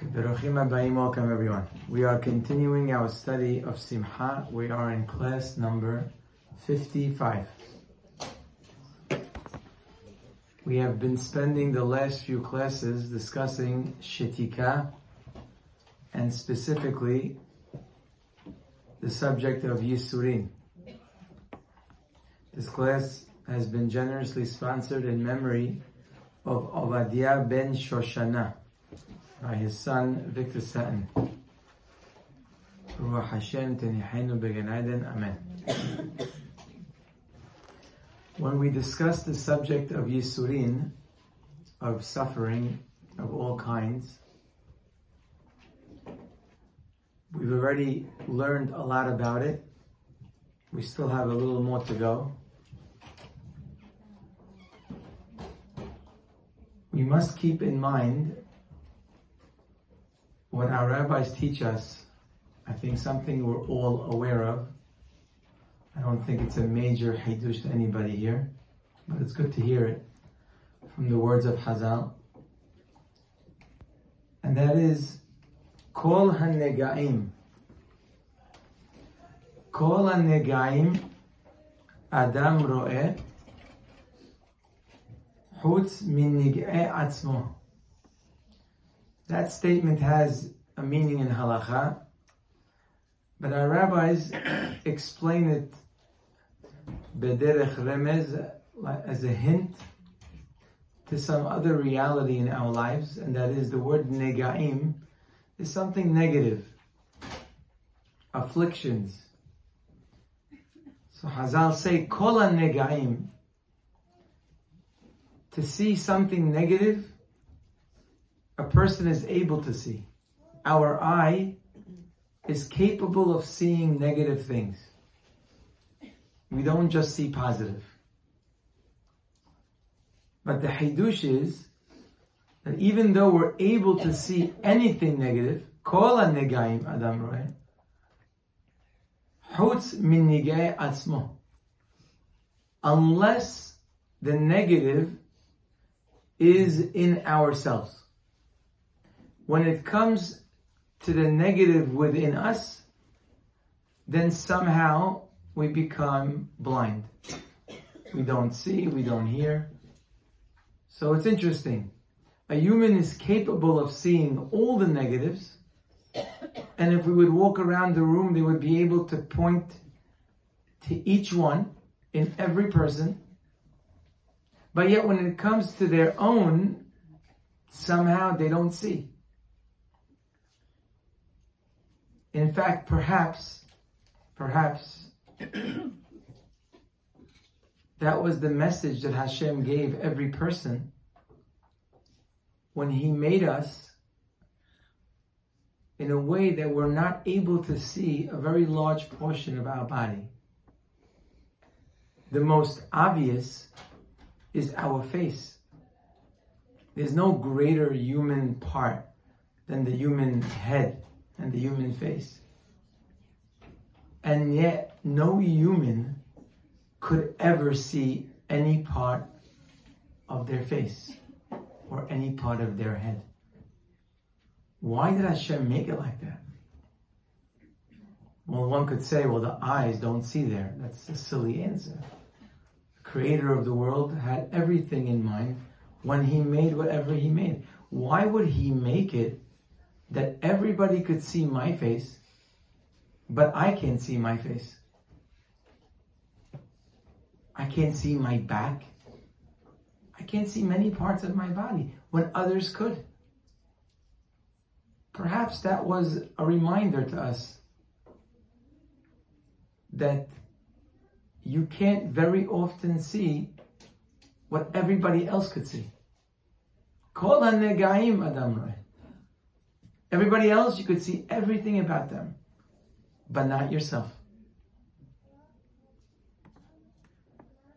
Welcome everyone. We are continuing our study of Simcha. We are in class number 55. We have been spending the last few classes discussing Shetika and specifically the subject of Yisurin. This class has been generously sponsored in memory of Ovadia ben Shoshana by his son Victor Satin. Ruach Hashem Tenihenu Began Amen. When we discuss the subject of Yisurin, of suffering of all kinds, we've already learned a lot about it. We still have a little more to go. We must keep in mind what our rabbis teach us, I think something we're all aware of. I don't think it's a major hidush to anybody here, but it's good to hear it from the words of Hazal. And that is, Kol HaNegaim. Kol HaNegaim Adam Ro'eh Chutz Min Nig'e Atzmo. That statement has a meaning in halacha, but our rabbis explain it bederech remez as a hint to some other reality in our lives, and that is the word negaim is something negative, afflictions. So Hazal say kol negaim to see something negative a person is able to see. Our eye is capable of seeing negative things. We don't just see positive. But the hidush is that even though we're able to see anything negative, adam roe, chutz min nigay atzmo, unless the negative is in ourselves when it comes to the negative within us, then somehow we become blind. We don't see, we don't hear. So it's interesting. A human is capable of seeing all the negatives, and if we would walk around the room, they would be able to point to each one in every person. But yet, when it comes to their own, somehow they don't see. In fact, perhaps, perhaps, that was the message that Hashem gave every person when He made us in a way that we're not able to see a very large portion of our body. The most obvious is our face. There's no greater human part than the human head and the human face. And yet, no human could ever see any part of their face or any part of their head. Why did Hashem make it like that? Well, one could say, well, the eyes don't see there. That's a silly answer. The creator of the world had everything in mind when he made whatever he made. Why would he make it that everybody could see my face, but I can't see my face. I can't see my back. I can't see many parts of my body when others could. Perhaps that was a reminder to us that you can't very often see what everybody else could see. Kol negaim adam Everybody else, you could see everything about them, but not yourself.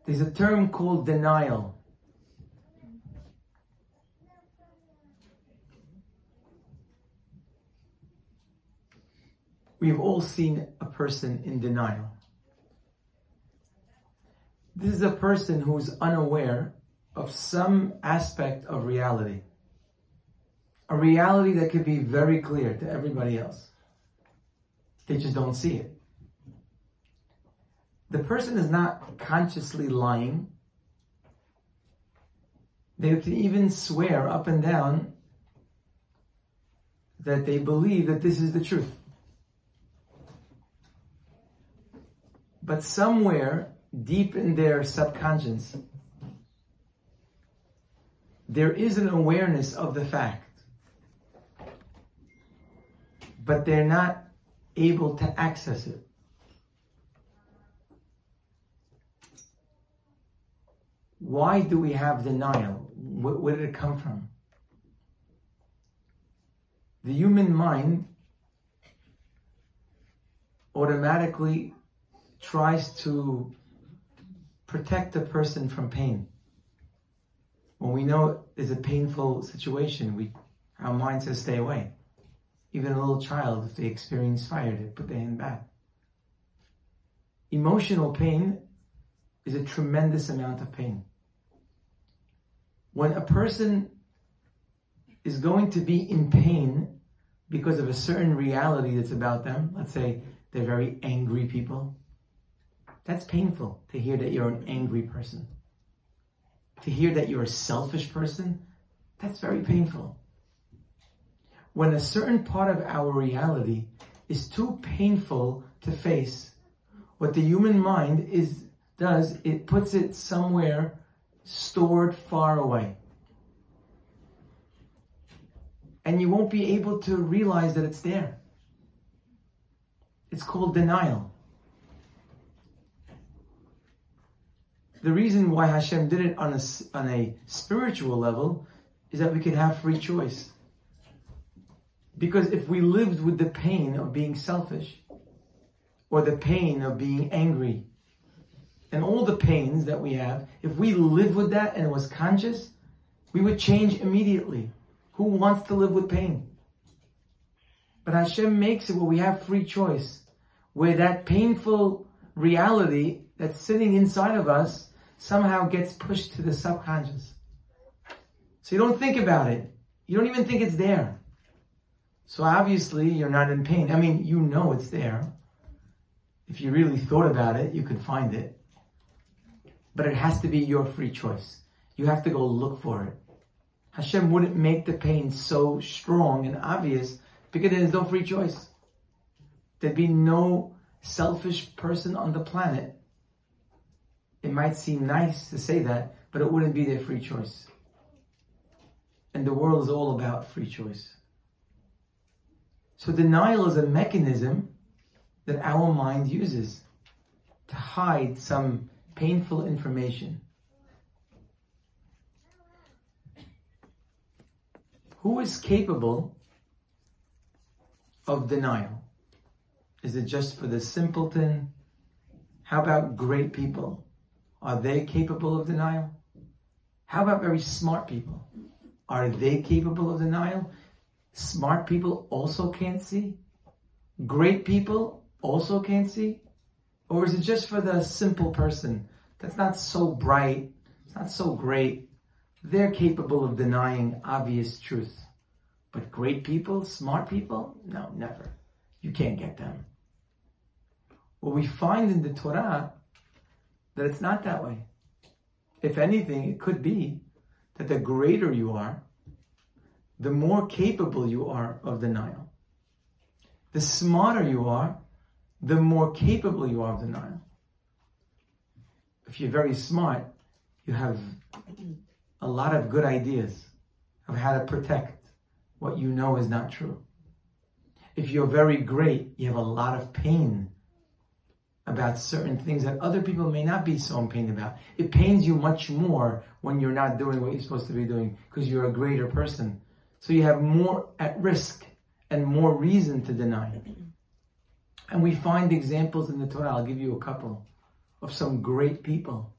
There's a term called denial. We have all seen a person in denial. This is a person who is unaware of some aspect of reality a reality that could be very clear to everybody else. They just don't see it. The person is not consciously lying. They can even swear up and down that they believe that this is the truth. But somewhere deep in their subconscious, there is an awareness of the fact, but they're not able to access it. Why do we have denial? Where, where did it come from? The human mind automatically tries to protect a person from pain. When we know it's a painful situation, we our mind says stay away. Even a little child, if they experience fire, they put their hand back. Emotional pain is a tremendous amount of pain. When a person is going to be in pain because of a certain reality that's about them, let's say they're very angry people, that's painful to hear that you're an angry person. To hear that you're a selfish person, that's very painful. When a certain part of our reality is too painful to face, what the human mind is does, it puts it somewhere stored far away. And you won't be able to realize that it's there. It's called denial. The reason why Hashem did it on a, on a spiritual level is that we can have free choice. Because if we lived with the pain of being selfish, or the pain of being angry, and all the pains that we have, if we live with that and it was conscious, we would change immediately. Who wants to live with pain? But Hashem makes it where we have free choice, where that painful reality that's sitting inside of us somehow gets pushed to the subconscious. So you don't think about it. You don't even think it's there. So obviously you're not in pain. I mean, you know it's there. If you really thought about it, you could find it. But it has to be your free choice. You have to go look for it. Hashem wouldn't make the pain so strong and obvious because there's no free choice. There'd be no selfish person on the planet it might seem nice to say that, but it wouldn't be their free choice. And the world is all about free choice. So denial is a mechanism that our mind uses to hide some painful information. Who is capable of denial? Is it just for the simpleton? How about great people? Are they capable of denial? How about very smart people? Are they capable of denial? Smart people also can't see? Great people also can't see? Or is it just for the simple person that's not so bright, it's not so great? They're capable of denying obvious truth. But great people, smart people, no, never. You can't get them. What we find in the Torah that it's not that way. If anything, it could be that the greater you are, the more capable you are of denial. The smarter you are, the more capable you are of denial. If you're very smart, you have a lot of good ideas of how to protect what you know is not true. If you're very great, you have a lot of pain about certain things that other people may not be so in pain about. It pains you much more when you're not doing what you're supposed to be doing because you're a greater person. So you have more at risk and more reason to deny it. And we find examples in the Torah. I'll give you a couple of some great people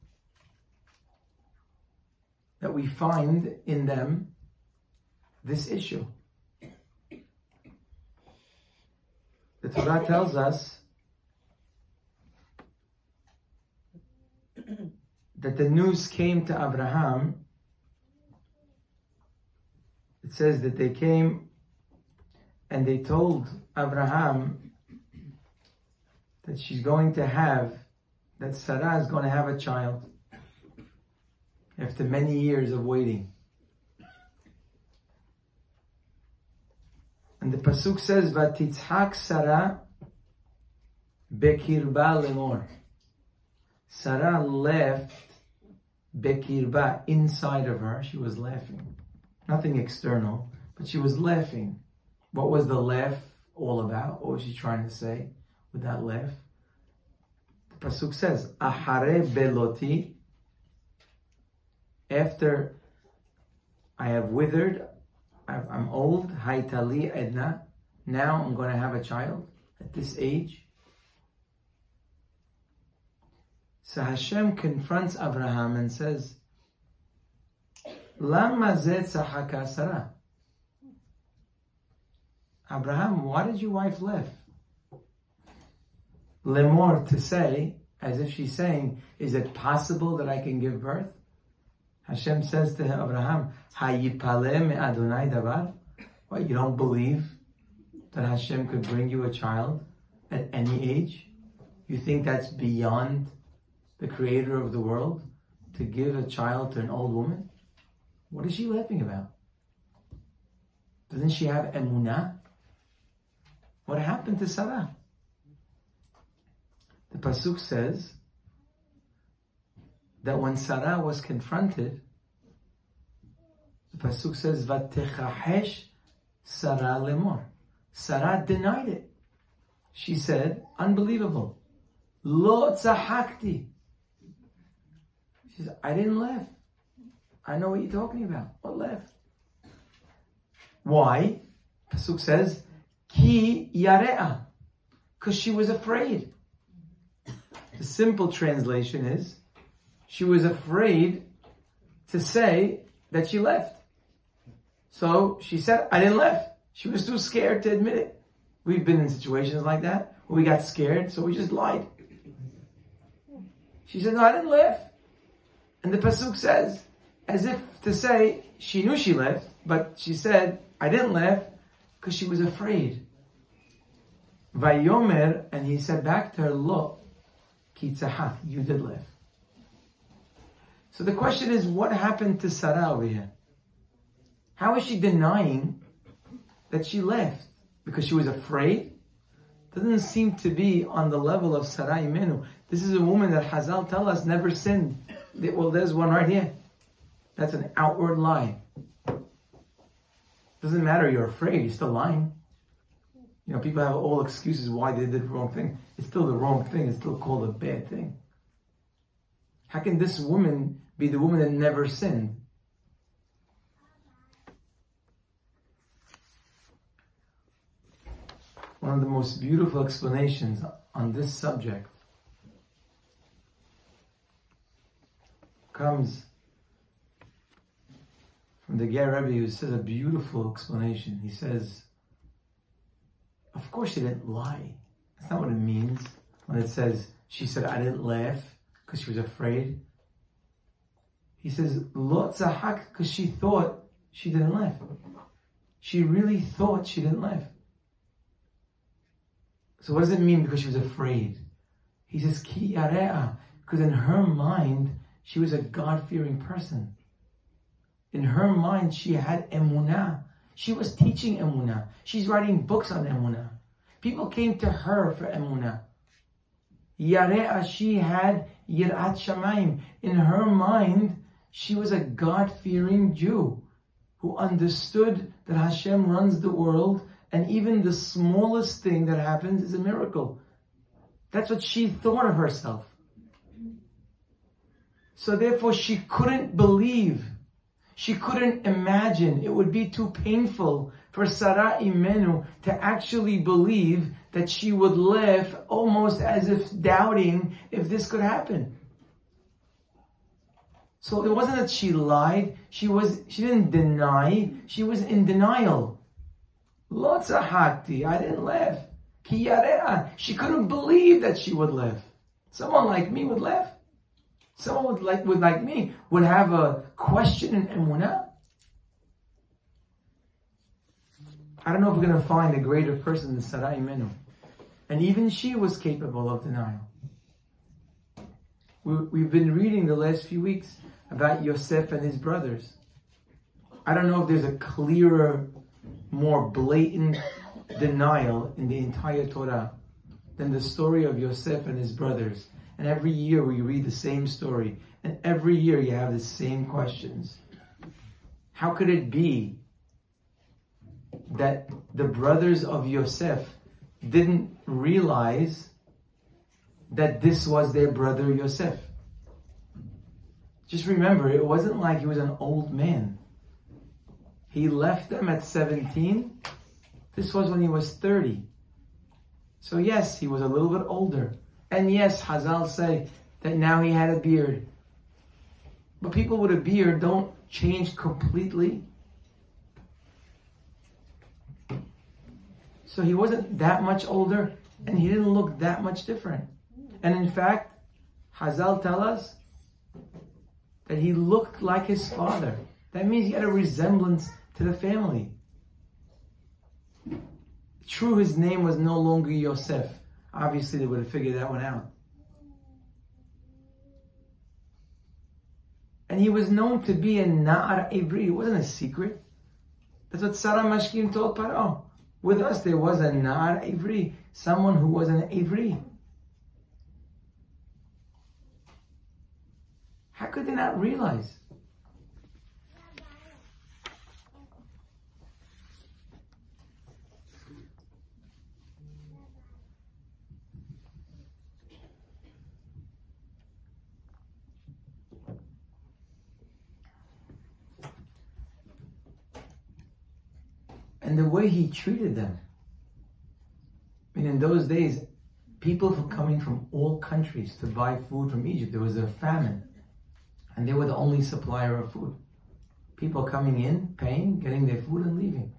that we find in them this issue. The Torah tells us that the news came to Abraham, it says that they came and they told Abraham that she's going to have, that Sarah is going to have a child after many years of waiting. And the pasuk says, "Vatitzhak Sarah bekirba lemor." Sarah left bekirba inside of her. She was laughing, nothing external, but she was laughing. What was the laugh all about? What was she trying to say with that laugh? The pasuk says, "Ahare beloti." After I have withered, I'm old, Haitali Edna. Now I'm going to have a child at this age. So Hashem confronts Abraham and says, Lama Sarah. Abraham, why did your wife leave? Lemor to say, as if she's saying, is it possible that I can give birth? Hashem says to Abraham, Hayipale Adonai davar? What, you don't believe that Hashem could bring you a child at any age? You think that's beyond the creator of the world to give a child to an old woman? What is she laughing about? Doesn't she have emunah? What happened to Sarah? The pasuk says that when Sarah was confronted, the pasuk says, "Vatechahesh Sarah lemor." Sarah denied it. She said, "Unbelievable." Lo tzahakti. She said, "I didn't laugh. I know what you're talking about. What left? Why? Pasuk says, "Ki yarea," because she was afraid. The simple translation is she was afraid to say that she left. So she said, I didn't left. She was too scared to admit it. We've been in situations like that where we got scared, so we just lied. She said, No, I didn't left. And the Pasuk says, as if to say, she knew she left, but she said, I didn't left because she was afraid. Vayomer, and he said back to her, Lo, kitzaha, you did left. So the question is, what happened to Sarah over here? How is she denying that she left? Because she was afraid? Doesn't seem to be on the level of Sarah Imenu. This is a woman that Hazal tell us never sinned. Well, there's one right here. That's an outward lie. Doesn't matter, you're afraid, you're still lying. You know, people have all excuses why they did the wrong thing. It's still the wrong thing, it's still called a bad thing. How can this woman be the woman that never sinned? One of the most beautiful explanations on this subject comes the Ger Rebbe who says a beautiful explanation. He says, of course she didn't lie. That's not what it means when it says, she said, I didn't laugh because she was afraid. He says, Lo tzahak, because she thought she didn't laugh. She really thought she didn't laugh. So what does it mean because she was afraid? He says, Ki because in her mind, she was a God-fearing person. In her mind, she had emunah. She was teaching emunah. She's writing books on emunah. People came to her for emunah. Yarea, she had Yirat Shamayim. In her mind, she was a God-fearing Jew who understood that Hashem runs the world and even the smallest thing that happens is a miracle. That's what she thought of herself. So therefore she couldn't believe. She couldn't imagine. It would be too painful for Sarah Imenu to actually believe that she would live almost as if doubting if this could happen. So it wasn't that she lied, she was she didn't deny, she was in denial. Lo tzahakti, I didn't laugh. Kiyarea, she couldn't believe that she would live. Someone like me would laugh. Someone would like would like me would have a question in emunah. I don't know if we're going to find a greater person than Sarah Imenu. And even she was capable of denial. We, have been reading the last few weeks about Yosef and his brothers. I don't know if there's a clearer, more blatant denial in the entire Torah than the story of Yosef and his brothers. And every year we read the same story. And every year you have the same questions. How could it be that the brothers of Yosef didn't realize that this was their brother Yosef? Just remember, it wasn't like he was an old man. He left them at 17. This was when he was 30. So yes, he was a little bit older. And yes, Hazal say that now he had a beard. But people with a beard don't change completely. So he wasn't that much older and he didn't look that much different. And in fact, Hazal tell us that he looked like his father. That means he had a resemblance to the family. True, his name was no longer Yosef. Obviously, they would have figured that one out. And he was known to be a Na'ar Ivri. It wasn't a secret. That's what Sar HaMashkim told Paro. Oh, with us, there was a Na'ar Ivri, someone who was an Ivri. How could they not realize? And the way he treated them. I mean, in those days, people were coming from all countries to buy food from Egypt. There was a famine, and they were the only supplier of food. People coming in, paying, getting their food, and leaving.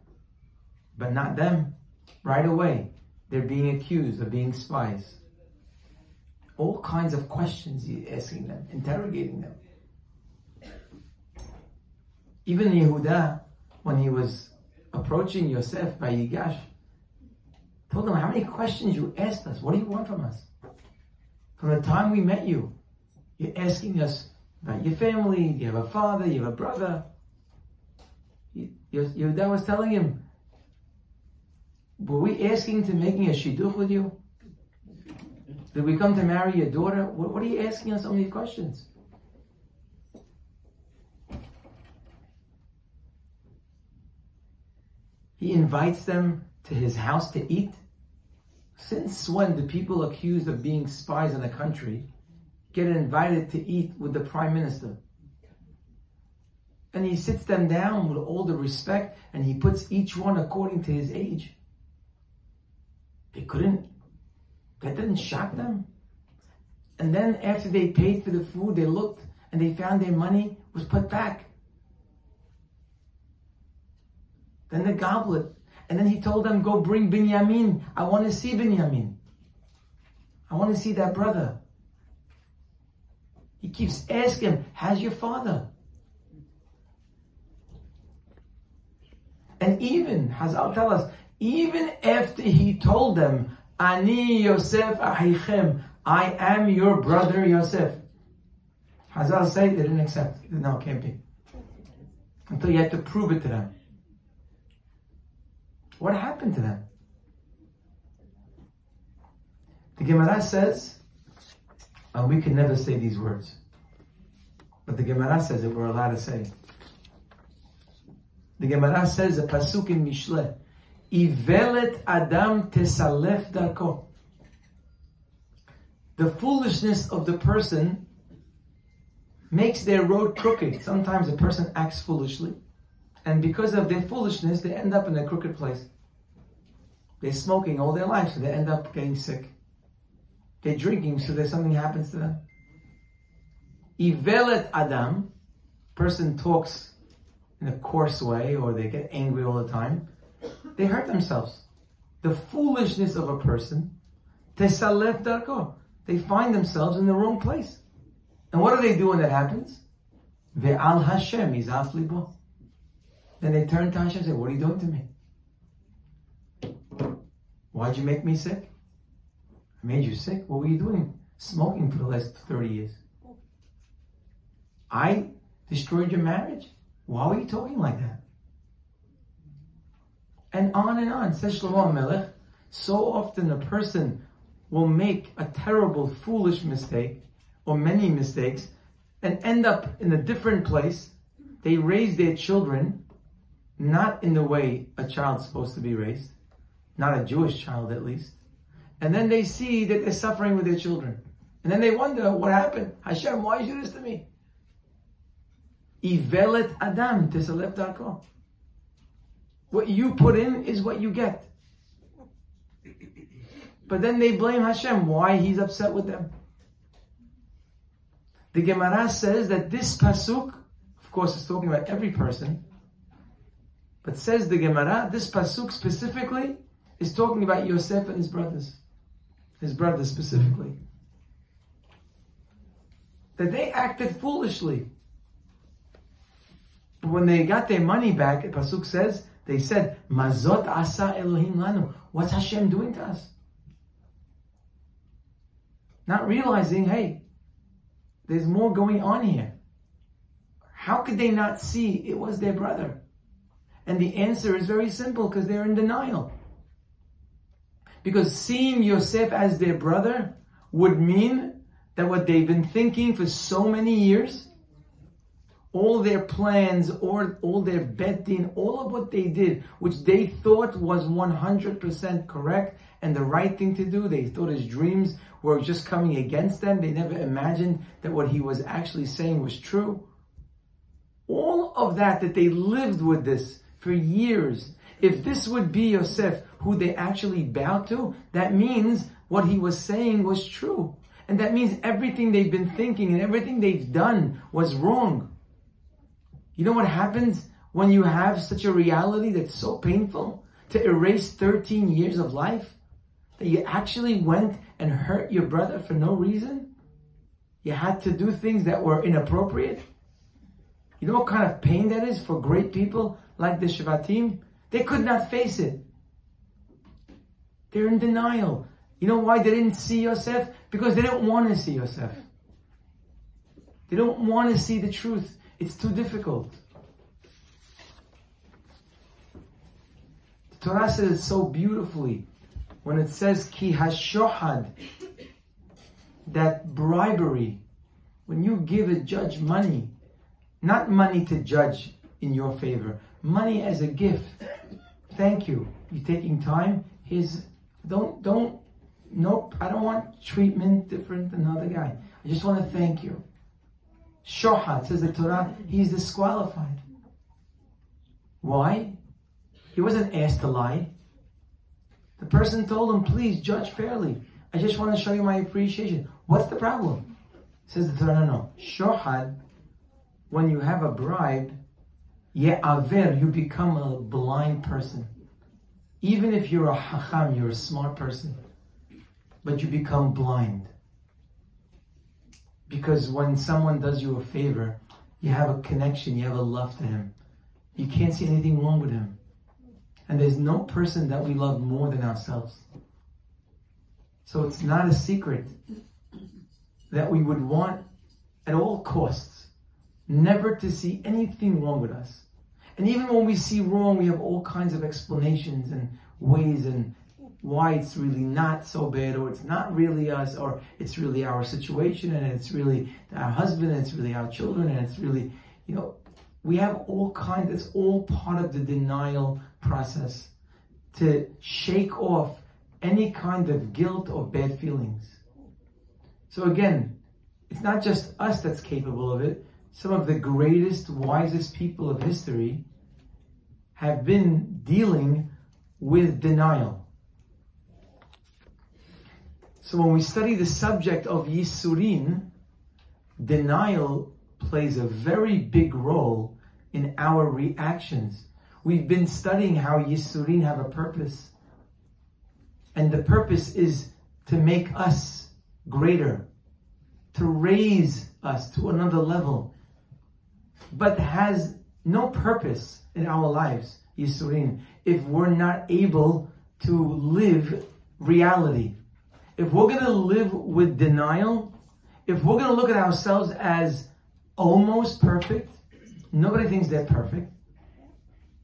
But not them. Right away, they're being accused of being spies. All kinds of questions he's asking them, interrogating them. Even Yehuda, when he was approaching Yosef by Yigash, told him, How many questions you asked us? What do you want from us? From the time we met you, you're asking us about your family. You have a father? You have a brother? Yehuda was telling him, Were we asking to making a shidduch with you? Did we come to marry your daughter? What, what are you asking us so many questions? He invites them to his house to eat. Since when do people accused of being spies in a country get invited to eat with the prime minister? And he sits them down with all the respect and he puts each one according to his age. They couldn't, that didn't shock them. And then after they paid for the food, they looked and they found their money was put back. Then the goblet. And then he told them, go bring Binyamin. I want to see Binyamin. I want to see that brother. He keeps asking, how's your father? And even, Hazal tell us, even after he told them, Ani Yosef Ahichem, I am your brother Yosef. Hazal say they didn't accept. No, can't be. Until you had to prove it to them. What happened to them? The Gemara says, and we can never say these words, but the Gemara says that we're allowed to say. The Gemara says a pasuk in Mishle, Ivelet Adam tesalef darko. The foolishness of the person makes their road crooked. Sometimes a person acts foolishly, and because of their foolishness, they end up in a crooked place. They're smoking all their life, so they end up getting sick. They're drinking, so that something happens to them. Ivelet Adam, person talks in a coarse way, or they get angry all the time. They hurt themselves. The foolishness of a person, tesalef darko, they find themselves in the wrong place. And what do they do when that happens? Ve'al Hashem izaf libo. Then they turn to Hashem and say, what are you doing to me? Why'd you make me sick? I made you sick? What were you doing? Smoking for the last 30 years. I destroyed your marriage? Why were you talking like that? And on and on. Says Shlomo Melech, so often a person will make a terrible, foolish mistake, or many mistakes, and end up in a different place. They raise their children not in the way a child's supposed to be raised, not a Jewish child at least. And then they see that they're suffering with their children. And then they wonder, what happened? Hashem, why did you do this to me? Ivelet Adam tesalev darko. What you put in is what you get. But then they blame Hashem, why he's upset with them. The Gemara says that this pasuk, of course, is talking about every person, but says the Gemara, this pasuk specifically is talking about Yosef and his brothers, his brothers specifically, that they acted foolishly. But When they got their money back, pasuk says they said, "Mah zot asa Elohim lanu." What's Hashem doing to us? Not realizing, hey, there's more going on here. How could they not see it was their brother? And the answer is very simple because they're in denial. Because seeing Yosef as their brother would mean that what they've been thinking for so many years, all their plans, or all their betting, all of what they did, which they thought was 100% correct and the right thing to do, they thought his dreams were just coming against them. They never imagined that what he was actually saying was true. All of that, that they lived with this for years. If this would be Yosef, who they actually bowed to, that means what he was saying was true. And that means everything they've been thinking and everything they've done was wrong. You know what happens when you have such a reality that's so painful? To erase 13 years of life? That you actually went and hurt your brother for no reason? You had to do things that were inappropriate? You know what kind of pain that is for great people like the Shvatim? They could not face it. They're in denial. You know why they didn't see Yosef? Because they don't want to see Yosef. They don't want to see the truth. It's too difficult. The Torah says it so beautifully when it says ki hashohad, that bribery, when you give a judge money, not money to judge in your favor, money as a gift. Thank you. You're taking time. Here's don't don't nope. I don't want treatment different than another guy. I just want to thank you. Shohad says the Torah. He's disqualified. Why? He wasn't asked to lie. The person told him, please judge fairly. I just want to show you my appreciation. What's the problem? Says the Torah, no, no. Shohad, when you have a bribe, aver, you become a blind person. Even if you're a hacham, you're a smart person, but you become blind. Because when someone does you a favor, you have a connection, you have a love to him. You can't see anything wrong with him. And there's no person that we love more than ourselves. So it's not a secret that we would want at all costs never to see anything wrong with us. And even when we see wrong, we have all kinds of explanations and ways and why it's really not so bad, or it's not really us, or it's really our situation, and it's really our husband, and it's really our children, and it's really, you know, we have all kinds, it's all part of the denial process to shake off any kind of guilt or bad feelings. So again, it's not just us that's capable of it. Some of the greatest, wisest people of history have been dealing with denial. So when we study the subject of Yisurin, denial plays a very big role in our reactions. We've been studying how Yisurin have a purpose. And the purpose is to make us greater, to raise us to another level, but has no purpose in our lives, Yisurin, if we're not able to live reality, if we're going to live with denial, if we're going to look at ourselves as almost perfect, nobody thinks they're perfect,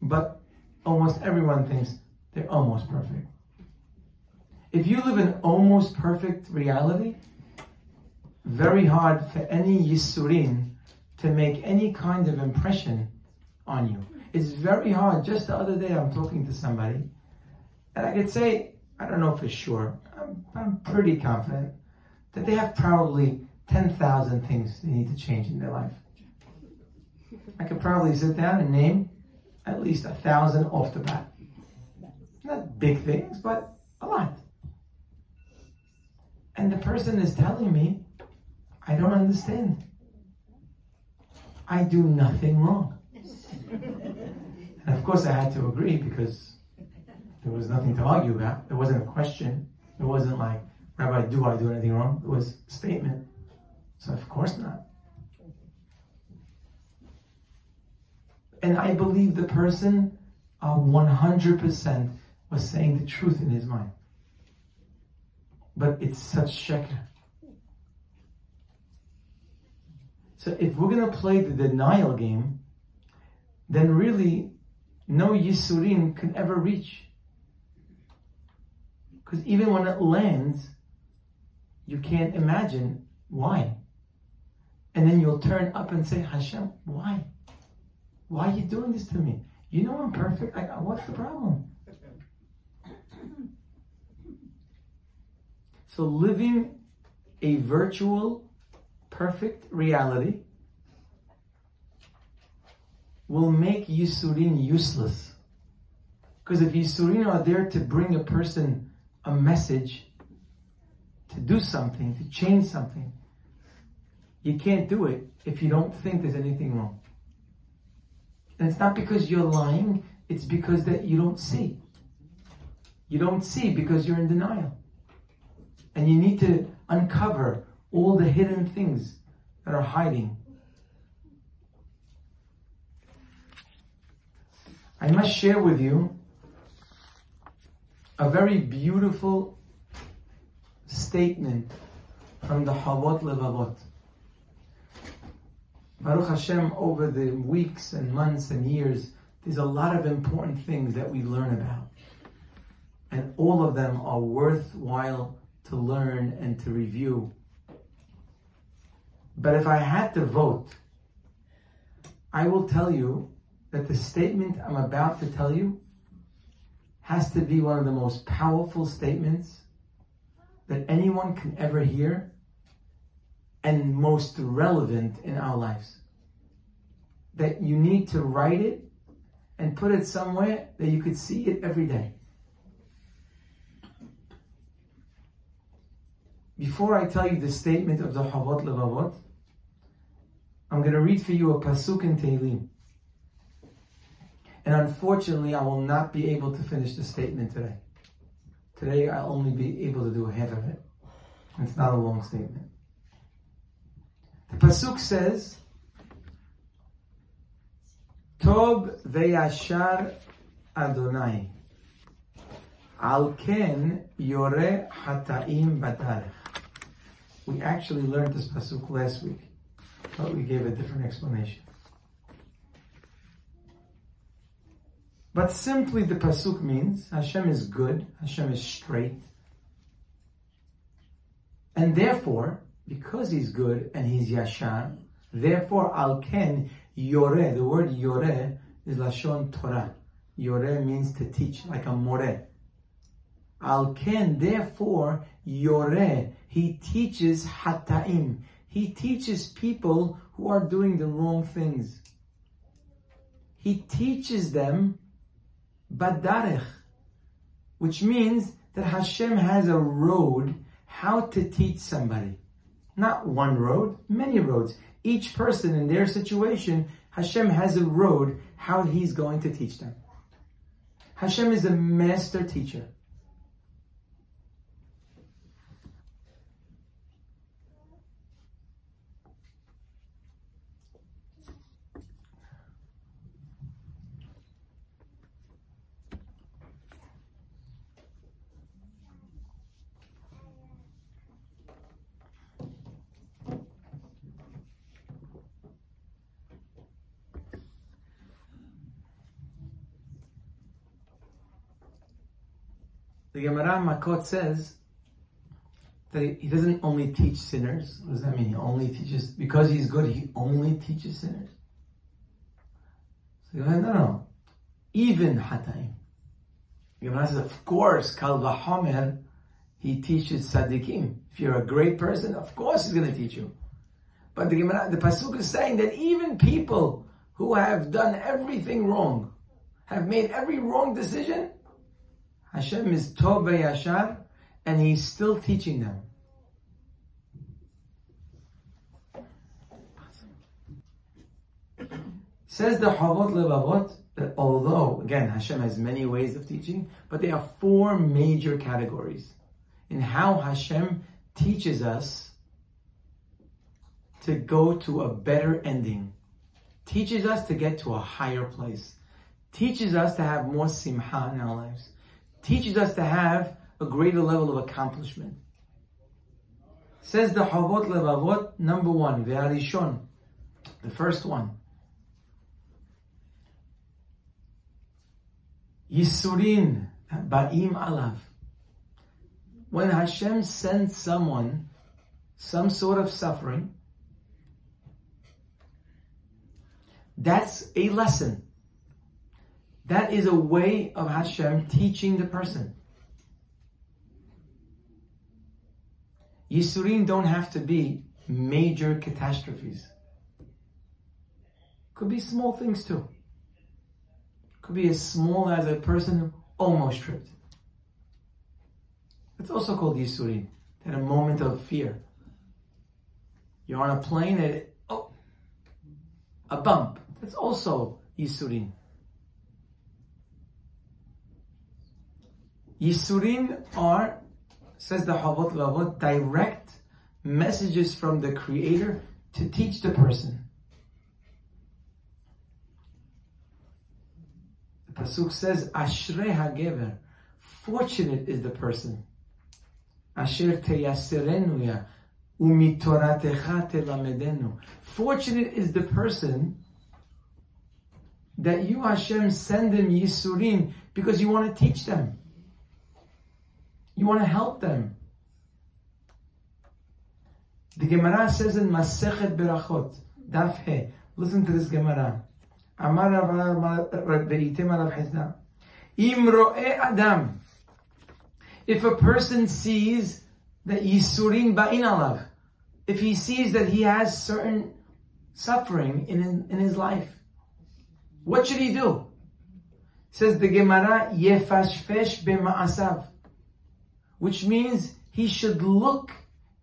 but almost everyone thinks they're almost perfect. If you live in almost perfect reality, very hard for any Yisurin to make any kind of impression on you. It's very hard. Just the other day, I'm talking to somebody, and I could say, I don't know for sure, I'm, I'm pretty confident that they have probably 10,000 things they need to change in their life. I could probably sit down and name at least a thousand off the bat. Not big things, but a lot. And the person is telling me, I don't understand. I do nothing wrong. and of course, I had to agree because there was nothing to argue about. There wasn't a question. It wasn't like, Rabbi, do I do anything wrong? It was a statement. So, of course not. And I believe the person uh, 100% was saying the truth in his mind. But it's such sheker. So if we're going to play the denial game, then really no Yisurin can ever reach. Because even when it lands, you can't imagine why. And then you'll turn up and say, Hashem, why? Why are you doing this to me? You know I'm perfect. I, what's the problem? So living a virtual perfect reality will make Yisurin useless. Because if Yisurin are there to bring a person a message, to do something, to change something, you can't do it if you don't think there's anything wrong. And it's not because you're lying, it's because that you don't see. You don't see because you're in denial. And you need to uncover all the hidden things that are hiding. I must share with you a very beautiful statement from the Chovot HaLevavot. Baruch Hashem, over the weeks and months and years, there's a lot of important things that we learn about. And all of them are worthwhile to learn and to review. But if I had to vote, I will tell you that the statement I'm about to tell you has to be one of the most powerful statements that anyone can ever hear and most relevant in our lives. That you need to write it and put it somewhere that you could see it every day. Before I tell you the statement of the Chovot HaLevavot, I'm going to read for you a pasuk in Tehillim. And unfortunately, I will not be able to finish the statement today. Today, I'll only be able to do half of it. It's not a long statement. The pasuk says, "Tob veyashar Adonai, al ken yore hataim badarech." We actually learned this pasuk last week, but we gave a different explanation. But simply the pasuk means Hashem is good, Hashem is straight, and therefore, because He's good and He's yashar, therefore al ken yore. The word yore is lashon Torah. Yore means to teach, like a more. Al ken, therefore, yore, he teaches hataim. He teaches people who are doing the wrong things. He teaches them badarech, which means that Hashem has a road how to teach somebody. Not one road, many roads. Each person in their situation, Hashem has a road how He's going to teach them. Hashem is a master teacher. The Gemara Makot says that he doesn't only teach sinners. What does that mean? He only teaches, because he's good, he only teaches sinners. So no, no. Even Hataim. Gemara says, of course, Kal Vahomer, he teaches Sadiqim. If you're a great person, of course he's going to teach you. But the Gemara, the Pasuk is saying that even people who have done everything wrong, have made every wrong decision, Hashem is Tov Yashar, and He's still teaching them. Says the Chovot Levavot that although, again, Hashem has many ways of teaching, but there are four major categories in how Hashem teaches us to go to a better ending, teaches us to get to a higher place, teaches us to have more simha in our lives teaches us to have a greater level of accomplishment. Says the Chovot Levavot, number one, Ve'arishon, the first one. Yisurin Ba'im Alav. When Hashem sends someone some sort of suffering, that's a lesson. That is a way of Hashem teaching the person. Yisurim don't have to be major catastrophes. Could be small things too. Could be as small as a person almost tripped. It's also called Yisurim. At a moment of fear. You're on a plane and oh, a bump. That's also Yisurim. Yisurin are, says the Chovot Levavot, direct messages from the Creator to teach the person. The Pasuk says, Ashrei HaGever, fortunate is the person. Asher teyaserenuya umitoratecha telamedenu. Fortunate is the person that you, Hashem, send them Yisurin because you want to teach them. You want to help them. The Gemara says in Masechet Berachot, Daf He, listen to this Gemara. Amar Im Adam. If a person sees that Yisurim Ba'in Alav, if he sees that he has certain suffering in, in his life, what should he do? Says the Gemara, Yefashfesh B'ma'asav which means he should look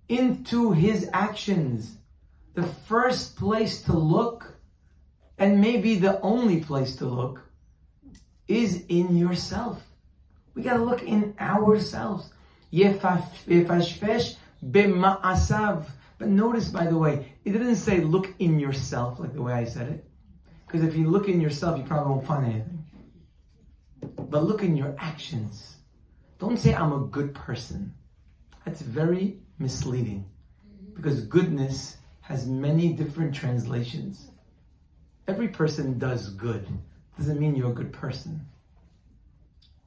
into his actions. The first place to look, and maybe the only place to look, is in yourself. We gotta look in ourselves. Yefashfesh b'ma'asav. But notice, by the way, it didn't say look in yourself like the way I said it. Because if you look in yourself, you probably won't find anything. But look in your actions. Don't say I'm a good person. That's very misleading because goodness has many different translations. Every person does good. Doesn't mean you're a good person.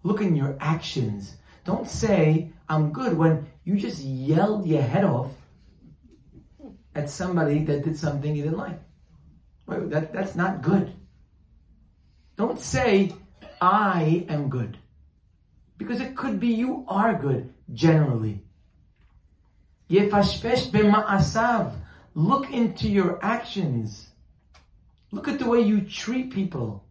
Look in your actions. Don't say, I'm good when you just yelled your head off at somebody that did something you didn't like. Wait, that, that's not good. Don't say, I am good. Because it could be you are good, generally. Look into your actions. Look at the way you treat people.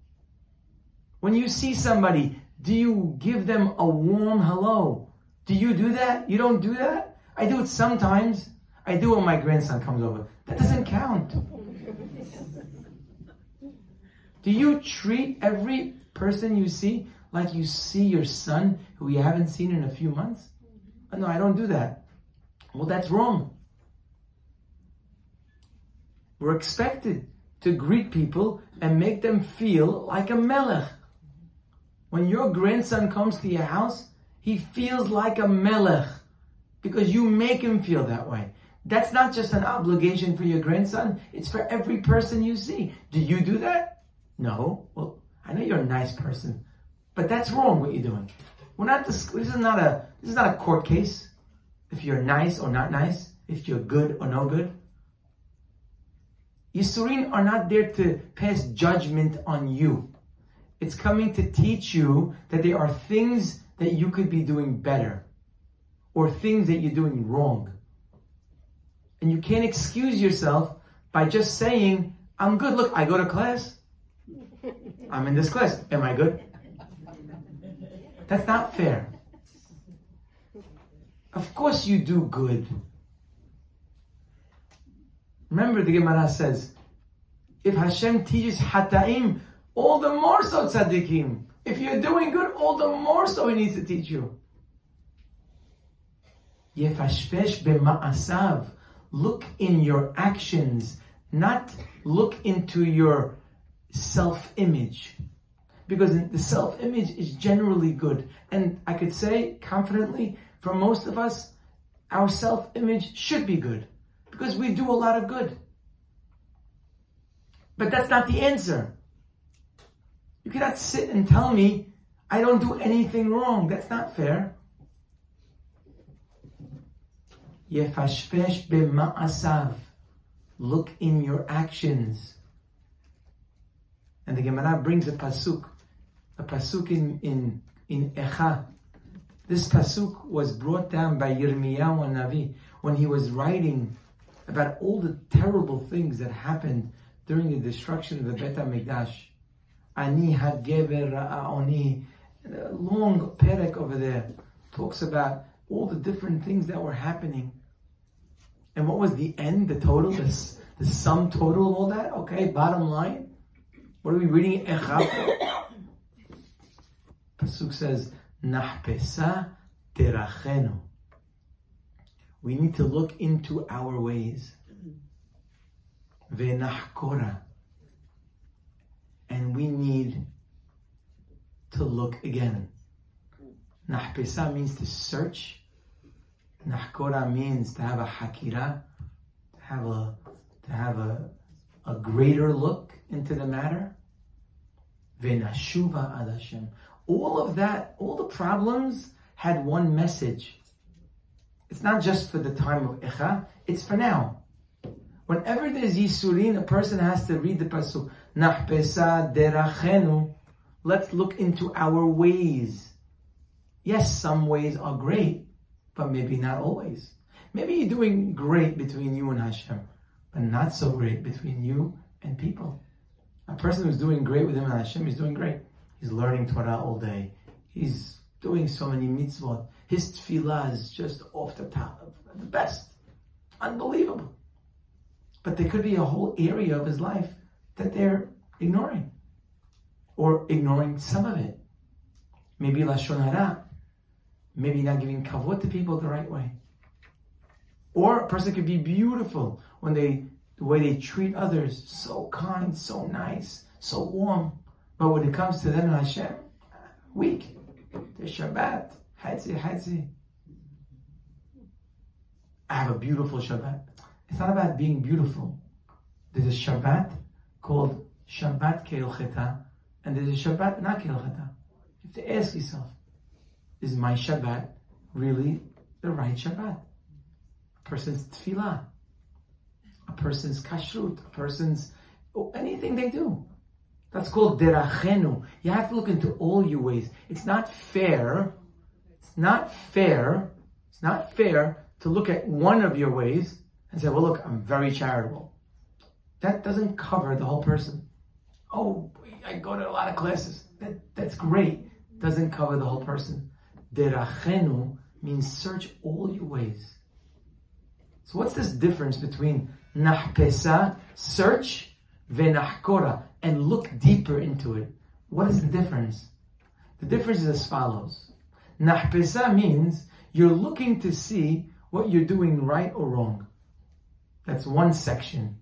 When you see somebody, do you give them a warm hello? Do you do that? You don't do that? I do it sometimes. I do when my grandson comes over. That doesn't count. Do you treat every person you see like you see your son who you haven't seen in a few months? Uh, no, I don't do that. Well, that's wrong. We're expected to greet people and make them feel like a melech. When your grandson comes to your house, he feels like a melech because you make him feel that way. That's not just an obligation for your grandson, it's for every person you see. Do you do that? No. Well, I know you're a nice person, but that's wrong what you're doing. We're not. This, this is not a. This is not a court case. If you're nice or not nice, if you're good or no good. Yisurin are not there to pass judgment on you. It's coming to teach you that there are things that you could be doing better or things that you're doing wrong. And you can't excuse yourself by just saying, I'm good. Look, I go to class. I'm in this class. Am I good? That's not fair. Of course you do good. Remember the Gemara says, if Hashem teaches hataim, all the more so tzaddikim. If you're doing good, all the more so He needs to teach you. Yefashpesh b'ma'asav. Look in your actions, not look into your self-image. Because the self-image is generally good. And I could say confidently, for most of us, our self-image should be good. Because we do a lot of good. But that's not the answer. You cannot sit and tell me I don't do anything wrong. That's not fair. Yefashpesh b'ma'asav. Look in your actions. And the Gemara brings a pasuk, a pasuk in in in Echa. This pasuk was brought down by Yirmiyahu Navi when he was writing about all the terrible things that happened during the destruction of the Bet HaMikdash. Ani Hagever Ra'oni, a long perek over there talks about all the different things that were happening. And what was the end, the total, the, the sum total of all that? Okay, bottom line. What are we reading? Echa. Pasuk says, Nahpesa derachenu. We need to look into our ways. Venahkora. And we need to look again. Nahpesa means to search. Nahkora means to have a hakira, to have a to have a, a greater look into the matter. Venashuva ad Hashem. All of that, all the problems had one message. It's not just for the time of Echa, it's for now. Whenever there's Yisurin, a person has to read the Pasuk. Nahpesa derachenu. Let's look into our ways. Yes, some ways are great, but maybe not always. Maybe you're doing great between you and Hashem, but not so great between you and people. A person who's doing great with him and Hashem is doing great. He's learning Torah all day. He's doing so many mitzvot. His tefillah is just off the top, the best. Unbelievable. But there could be a whole area of his life that they're ignoring. Or ignoring some of it. Maybe Lashon Hara. Maybe not giving kavod to people the right way. Or a person could be beautiful when they, the way they treat others, so kind, so nice, so warm. But when it comes to them and Hashem, weak. The Shabbat, Hadzi, Hadzi. I have a beautiful Shabbat. It's not about being beautiful. There's a Shabbat called Shabbat Kehilchata, and there's a Shabbat not Kehilchata. You have to ask yourself, is my Shabbat really the right Shabbat? A person's tefillah, a person's kashrut, a person's oh, anything they do. That's called derachenu. You have to look into all your ways. It's not fair. It's not fair. It's not fair to look at one of your ways and say, well, look, I'm very charitable. That doesn't cover the whole person. Oh, I go to a lot of classes. That, that's great. Doesn't cover the whole person. Derachenu means search all your ways. So what's this difference between nahpesa, search, venahkora, and look deeper into it? What is the difference? The difference is as follows. Nahpesa means you're looking to see what you're doing right or wrong. That's one section.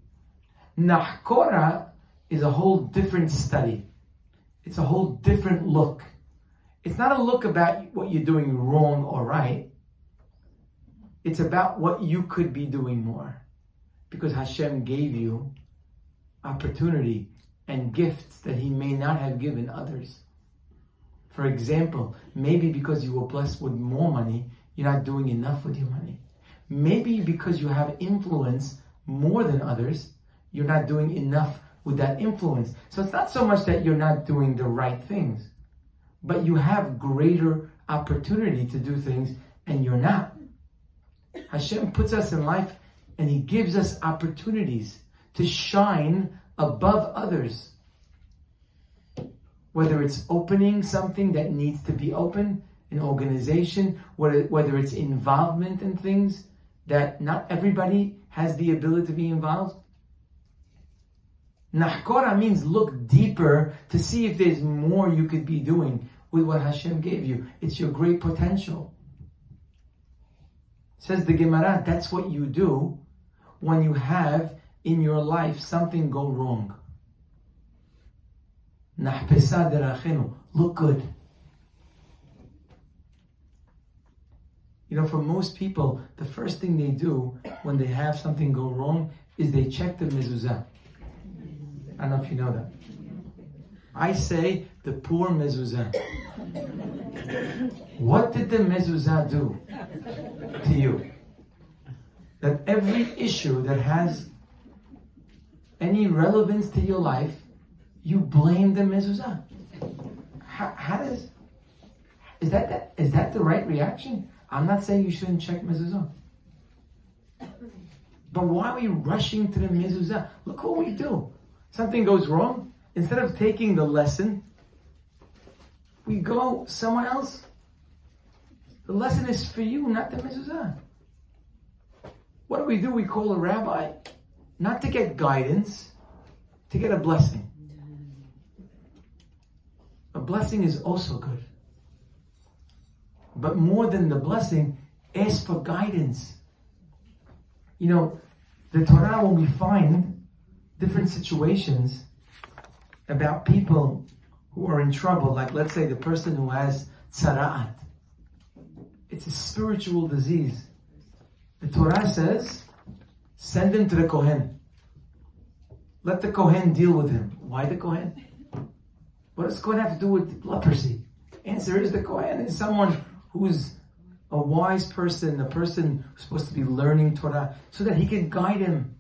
Nahkora is a whole different study. It's a whole different look. It's not a look about what you're doing wrong or right. It's about what you could be doing more. Because Hashem gave you opportunity and gifts that He may not have given others. For example, maybe because you were blessed with more money, you're not doing enough with your money. Maybe because you have influence more than others, you're not doing enough with that influence. So it's not so much that you're not doing the right things, but you have greater opportunity to do things and you're not. Hashem puts us in life and He gives us opportunities to shine above others. Whether it's opening something that needs to be open, an organization, whether, it's involvement in things that not everybody has the ability to be involved. Nahkora means look deeper to see if there's more you could be doing with what Hashem gave you. It's your great potential. Says the Gemara, that's what you do when you have in your life something go wrong. Look good. You know, for most people, the first thing they do when they have something go wrong is they check the mezuzah. I don't know if you know that. I say the poor mezuzah. What did the mezuzah do to you? That every issue that has any relevance to your life, you blame the mezuzah. How, how does is that, that is that the right reaction? I'm not saying you shouldn't check mezuzah. But why are we rushing to the mezuzah? Look what we do. Something goes wrong. Instead of taking the lesson, we go somewhere else. The lesson is for you, not the mezuzah. What do we do? We call a rabbi, not to get guidance, to get a blessing. A blessing is also good. But more than the blessing, ask for guidance. You know, the Torah, when we find different situations about people who are in trouble, like let's say the person who has tzara'at, it's a spiritual disease. The Torah says, send him to the Kohen. Let the Kohen deal with him. Why the Kohen? What does Kohen have to do with leprosy? Answer is the Kohen is someone who's a wise person, a person who's supposed to be learning Torah, so that he can guide him.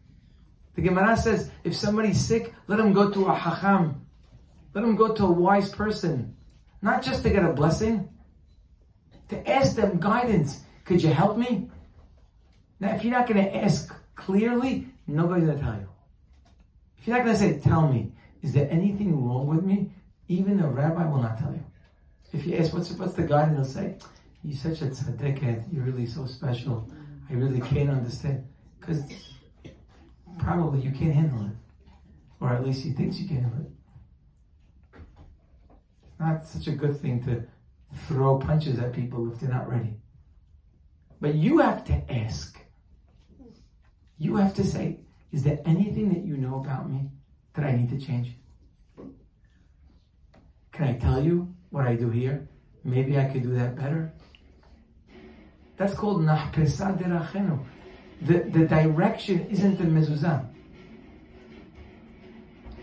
The Gemara says, if somebody's sick, let him go to a hacham. Let him go to a wise person. Not just to get a blessing, to ask them guidance. Could you help me? Now, if you're not going to ask clearly, nobody's going to tell you. If you're not going to say, tell me, is there anything wrong with me? Even a rabbi will not tell you. If you ask, what's, what's the guidance? He'll say, you're such a tzaddiket, you're really so special. I really can't understand. Because probably you can't handle it. Or at least he thinks you can handle it. It's not such a good thing to throw punches at people if they're not ready. But you have to ask. You have to say, is there anything that you know about me that I need to change? Can I tell you what I do here? Maybe I could do that better. That's called nahpesa derachenu. The, the direction isn't the mezuzah.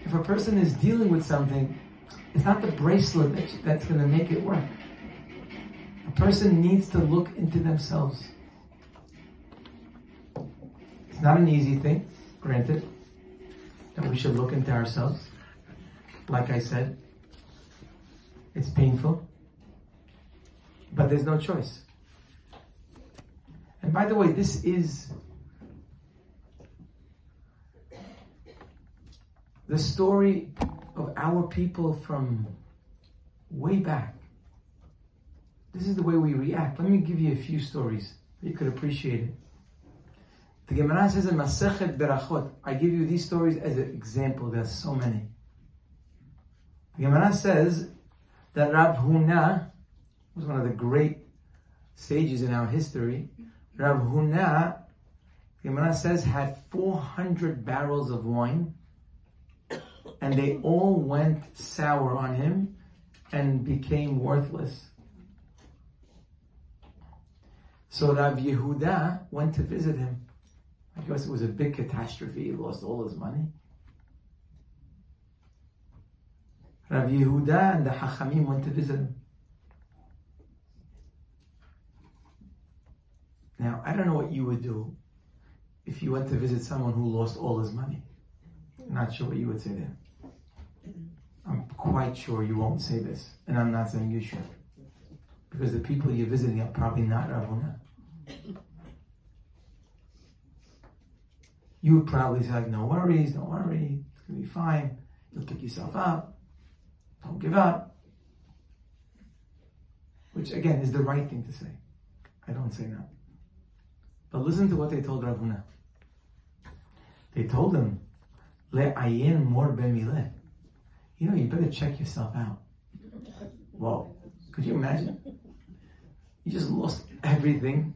If a person is dealing with something, it's not the bracelet that, that's going to make it work. A person needs to look into themselves. Not an easy thing, granted, that we should look into ourselves. Like I said, it's painful, but there's no choice. And by the way, this is the story of our people from way back. This is the way we react. Let me give you a few stories you could appreciate it. The Gemara says in Masechet Berachot, I give you these stories as an example. There are so many. The Gemara says that Rav Huna was one of the great sages in our history. Rav Huna, the Gemara says, had 400 barrels of wine, and they all went sour on him and became worthless. So Rav Yehuda went to visit him because it was a big catastrophe, he lost all his money. Rav Yehuda and the Hachamim went to visit him. Now, I don't know what you would do if you went to visit someone who lost all his money. I'm not sure what you would say then. I'm quite sure you won't say this, and I'm not saying you should. Because the people you're visiting are probably not Rav Huna. You would probably say, like, no worries, don't worry, it's gonna be fine. You'll pick yourself up. Don't give up. Which again is the right thing to say. I don't say that. But listen to what they told Rav Huna. They told him, Le ayin mor bemileh. You know, you better check yourself out. Well, could you imagine? You just lost everything.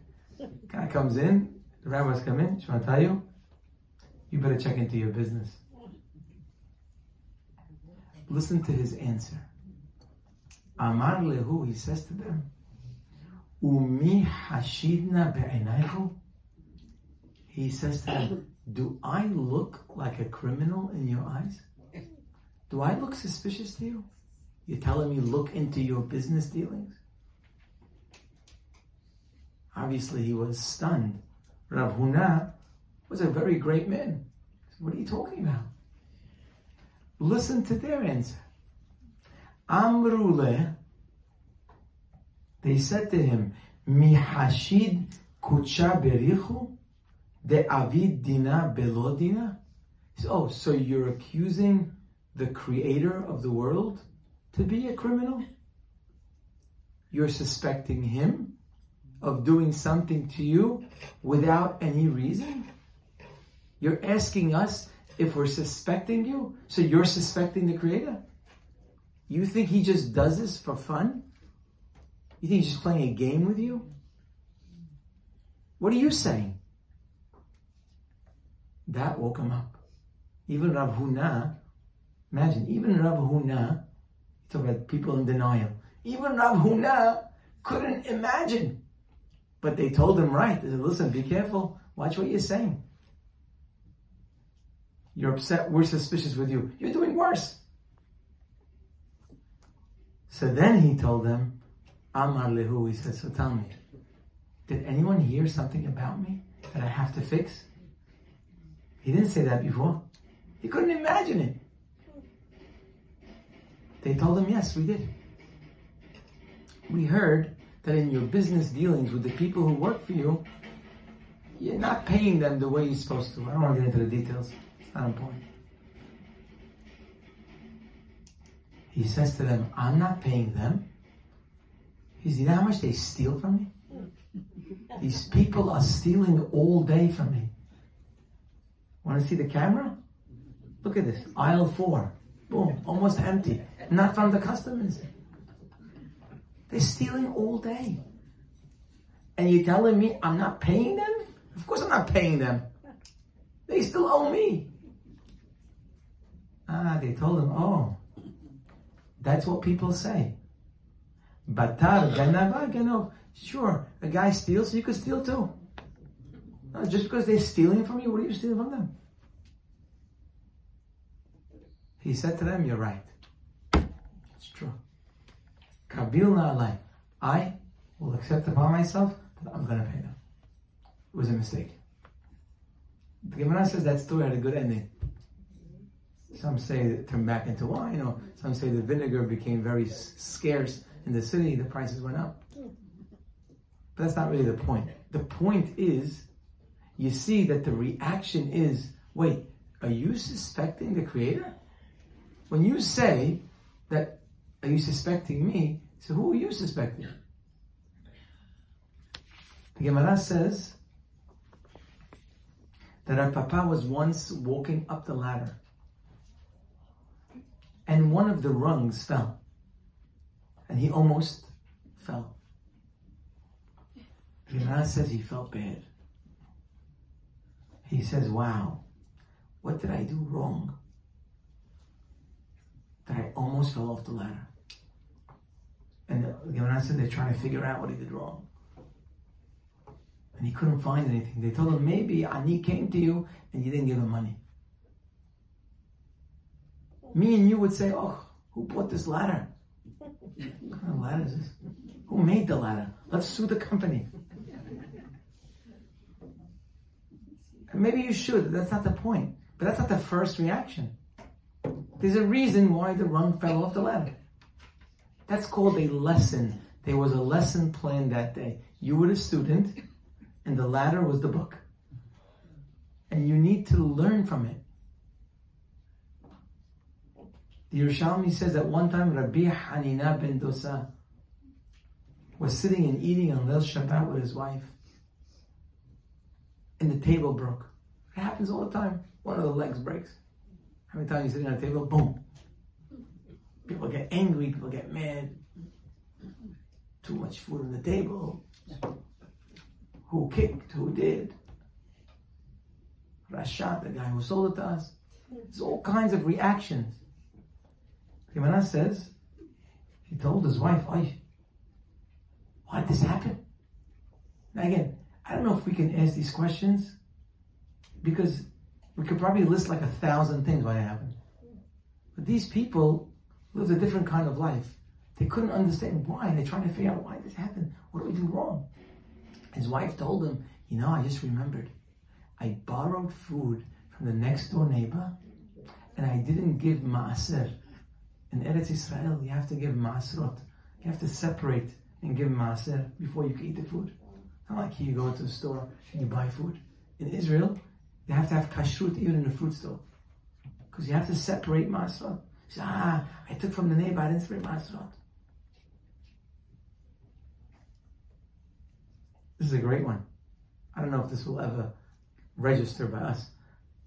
Guy comes in, the rabbis come in, you? You better check into your business. Listen to his answer. Amar lehu, he says to them, Umi hashidna be'enaychu? He says to them, Do I look like a criminal in your eyes? Do I look suspicious to you? You're telling me look into your business dealings? Obviously, he was stunned. Rav Huna was a very great man. What are you talking about? Listen to their answer. Amrule, they said to him, Mihashid kucha berichu de avid dina belodina. Oh, so you're accusing the creator of the world to be a criminal? You're suspecting him of doing something to you without any reason? You're asking us if we're suspecting you? So you're suspecting the Creator? You think He just does this for fun? You think He's just playing a game with you? What are you saying? That woke him up. Even Rav Huna, imagine, even Rav Huna, talk about people in denial. Even Rav Huna couldn't imagine. But they told him right. They said, listen, be careful. Watch what you're saying. You're upset. We're suspicious with you. You're doing worse. So then he told them, Amar lehu, he said, so tell me, did anyone hear something about me that I have to fix? He didn't say that before. He couldn't imagine it. They told him, yes, we did. We heard that in your business dealings with the people who work for you, you're not paying them the way you're supposed to. I don't want to get into the details. Not important. He says to them, I'm not paying them. He says, you know how much they steal from me? These people are stealing all day from me. Want to see the camera? Look at this. Aisle four. Boom. Almost empty. Not from the customers. They're stealing all day. And you're telling me I'm not paying them? Of course I'm not paying them. They still owe me. Ah, they told him, oh, that's what people say. Batar ganava ganov. Sure, a guy steals, you could steal too. No, just because they're stealing from you, what are you stealing from them? He said to them, you're right. It's true. Kabil na'alai. I will accept upon myself that I'm going to pay them. It was a mistake. The Gemara says that story had a good ending. Some say turned back into wine, or some say the vinegar became very scarce in the city, the prices went up. But that's not really the point. The point is, you see that the reaction is, wait, are you suspecting the Creator? When you say that, are you suspecting me? So who are you suspecting? The Gemara says that Rav Papa was once walking up the ladder and one of the rungs fell. And he almost fell. Gemara says he felt bad. He says, Wow, what did I do wrong? That I almost fell off the ladder. And Gemara said they're trying to figure out what he did wrong. And he couldn't find anything. They told him, maybe Ani came to you and you didn't give him money me and you would say, oh, who bought this ladder? What kind of ladder is this? Who made the ladder? Let's sue the company. And Maybe you should. That's not the point. But that's not the first reaction. There's a reason why the rung fell off the ladder. That's called a lesson. There was a lesson planned that day. You were the student, and the ladder was the book. And you need to learn from it. Yerushalmi says that one time Rabbi Hanina ben Dosa was sitting and eating on Leil Shabbat with his wife, and the table broke. It happens all the time. One of the legs breaks. How many times you sitting on a table, boom. People get angry, people get mad. Too much food on the table. Who kicked? Who did? Rashat, the guy who sold it to us. There's all kinds of reactions. Gemara says, he told his wife, why, did this happen? Now again, I don't know if we can ask these questions because we could probably list like a thousand things why it happened. But these people lived a different kind of life. They couldn't understand why. They're trying to figure out why this happened. What do we do wrong? His wife told him, You know, I just remembered. I borrowed food from the next door neighbor and I didn't give maaser. In Eretz Israel, you have to give maasrot. You have to separate and give maaser before you can eat the food. Not like you go to the store and you buy food. In Israel, you have to have kashrut even in the food store. Because you have to separate masrot. Say, ah, I took from the neighbor, I didn't separate masrot. This is a great one. I don't know if this will ever register by us.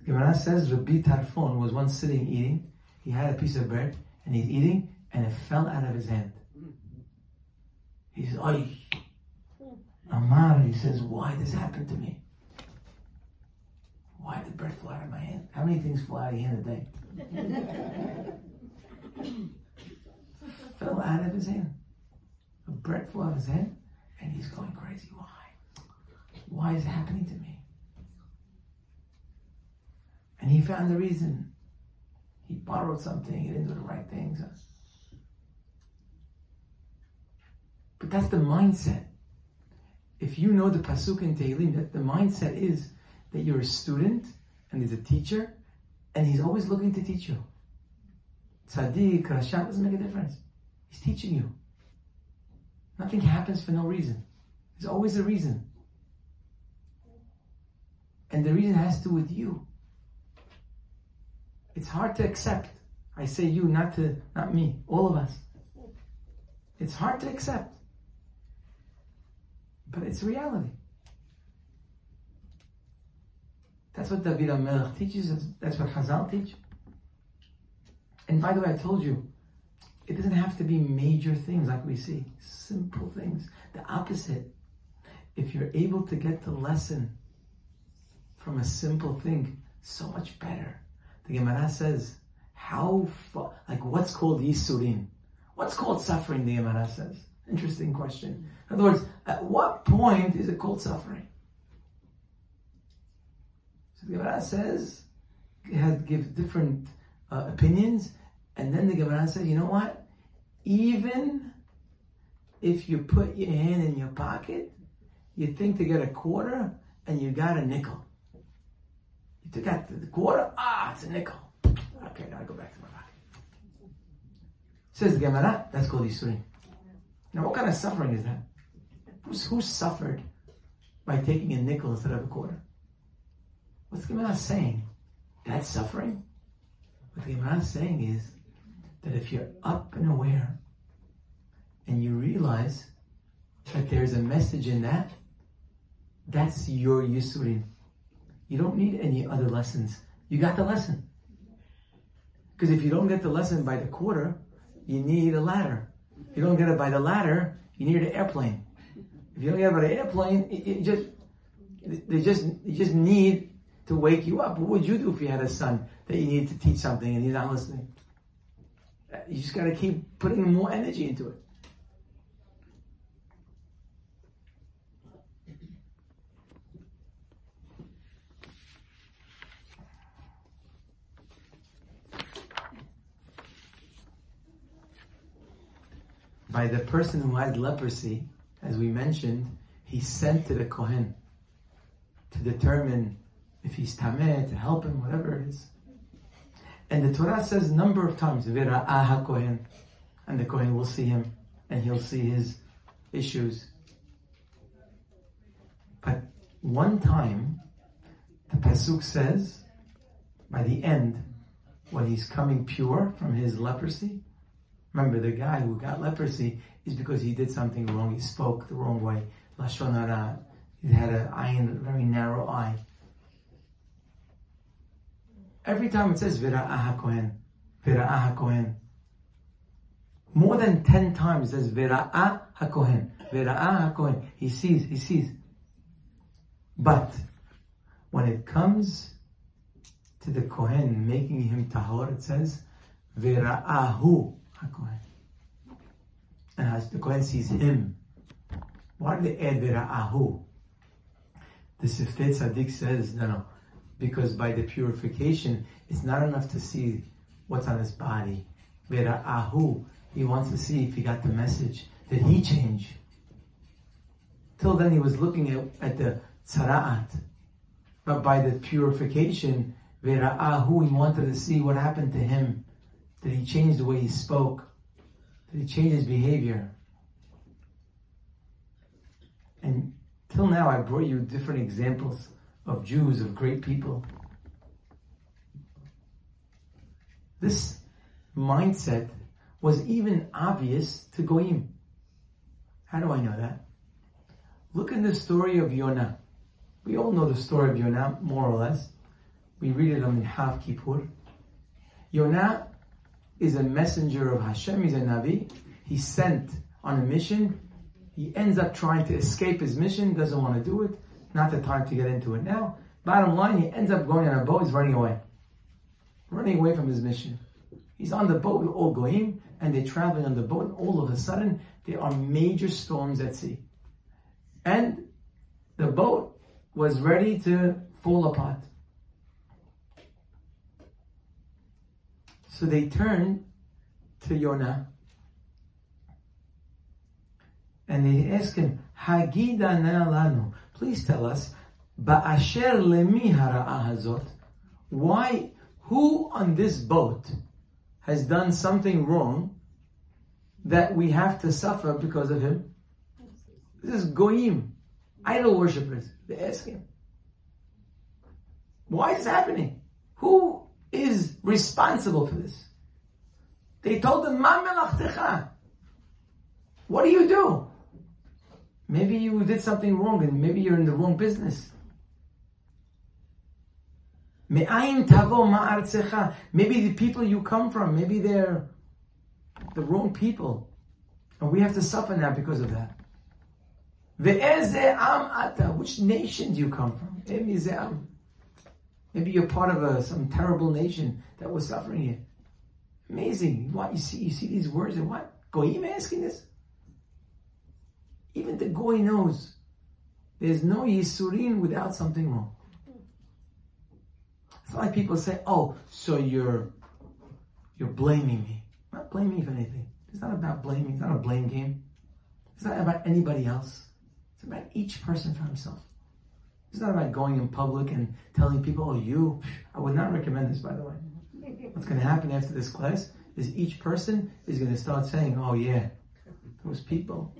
Gemara says Rabbi Tarfon was once sitting eating. He had a piece of bread and he's eating and it fell out of his hand. He says, Oi, Amar, he says, why this happened to me? Why did bread fly out of my hand? How many things fly out of your hand a day? Fell out of his hand. A bread fell out of his hand, and he's going crazy. Why? Why is it happening to me? And he found the reason. He borrowed something, he didn't do the right things. But that's the mindset. If you know the Pasuk in Tehillim, that the mindset is that you're a student and there's a teacher and he's always looking to teach you. Tzaddik, Rashat doesn't make a difference. He's teaching you. Nothing happens for no reason. There's always a reason. And the reason has to do with you. It's hard to accept. I say you, not to not me, all of us. It's hard to accept. But it's reality. That's what David HaMelech teaches. That's what Chazal teach. And by the way, I told you, it doesn't have to be major things like we see. Simple things. The opposite. If you're able to get the lesson from a simple thing, so much better. The Gemara says, how far, like what's called Yisurin? What's called suffering, the Gemara says? Interesting question. In other words, at what point is it called suffering? So the Gemara says, it has give different uh, opinions, and then the Gemara says, you know what? Even if you put your hand in your pocket, you think to get a quarter, and you got a nickel. You took out the quarter, ah, it's a nickel. Okay, now I go back to my pocket. Says the Gemara, that's called Yisurim. Now, what kind of suffering is that? Who's, who suffered by taking a nickel instead of a quarter? What's the Gemara saying? That's suffering? What the Gemara is saying is that if you're up and aware and you realize that there's a message in that, that's your Yisurin. You don't need any other lessons. You got the lesson. Because if you don't get the lesson by the quarter, you need a ladder. If you don't get it by the ladder, you need an airplane. If you don't get it by the airplane, it, it just they just you just need to wake you up. What would you do if you had a son that you needed to teach something and he's not listening? You just got to keep putting more energy into it. By the person who had leprosy, as we mentioned, he sent to the Kohen to determine if he's tameh, to help him, whatever it is. And the Torah says a number of times, Vira'ah Kohen, and the Kohen will see him, and he'll see his issues. But one time, the Pasuk says, by the end, when he's coming pure from his leprosy, remember the guy who got leprosy is because he did something wrong, he spoke the wrong way, Lashon Hara, he had an eye, a very narrow eye. Every time it says Vira'ah Kohen, Vira'ah Kohen, more than 10 times it says Vira'ah HaKohen, Vira'ah HaKohen. He sees, he sees. But when it comes to the Kohen making him tahor, it says Vira'ahu HaKohen. And as the Kohen sees him, what did they add Vira'ahu? The Siftei Tzaddik says, no, no, because by the purification, it's not enough to see what's on his body. Vira'ahu, he wants to see if he got the message. Did he change? Till then, he was looking at, at the tzara'at. But by the purification, Vira'ahu, he wanted to see what happened to him. Did he change the way he spoke? Did he change his behavior? And till now, I brought you different examples of Jews, of great people. This mindset was even obvious to Goyim. How do I know that? Look in the story of Yonah. We all know the story of Yonah, more or less. We read it in Half Kippur. Yonah is a messenger of Hashem, he's a Navi. He's sent on a mission. He ends up trying to escape his mission, doesn't want to do it. Not the time to get into it now. Bottom line, he ends up going on a boat, he's running away. Running away from his mission. He's on the boat with all Goyim, and they're traveling on the boat, and all of a sudden, there are major storms at sea. And the boat was ready to fall apart. So they turn to Yonah and they ask him, Hagida lanu, please tell us, Ba'asher lemi hazot, why, who on this boat has done something wrong that we have to suffer because of him? This is goyim, idol worshippers. They ask him, why is this happening? Who is responsible for this? They told him, Ma What do you do? Maybe you did something wrong and maybe you're in the wrong business. Maybe the people you come from, maybe they're the wrong people. And we have to suffer now because of that. Which nation do you come from? Maybe you're part of a, some terrible nation that was suffering here. Amazing. What you see, you see these words and what? Goyim asking this? Even the goy knows there's no yisurin without something wrong. It's like people say, "Oh, so you're you're blaming me." I'm not blaming you for anything. It's not about blaming. It's not a blame game. It's not about anybody else. It's about each person for himself. It's not about going in public and telling people, "Oh, you." I would not recommend this, by the way. What's going to happen after this class is each person is going to start saying, "Oh yeah, those people."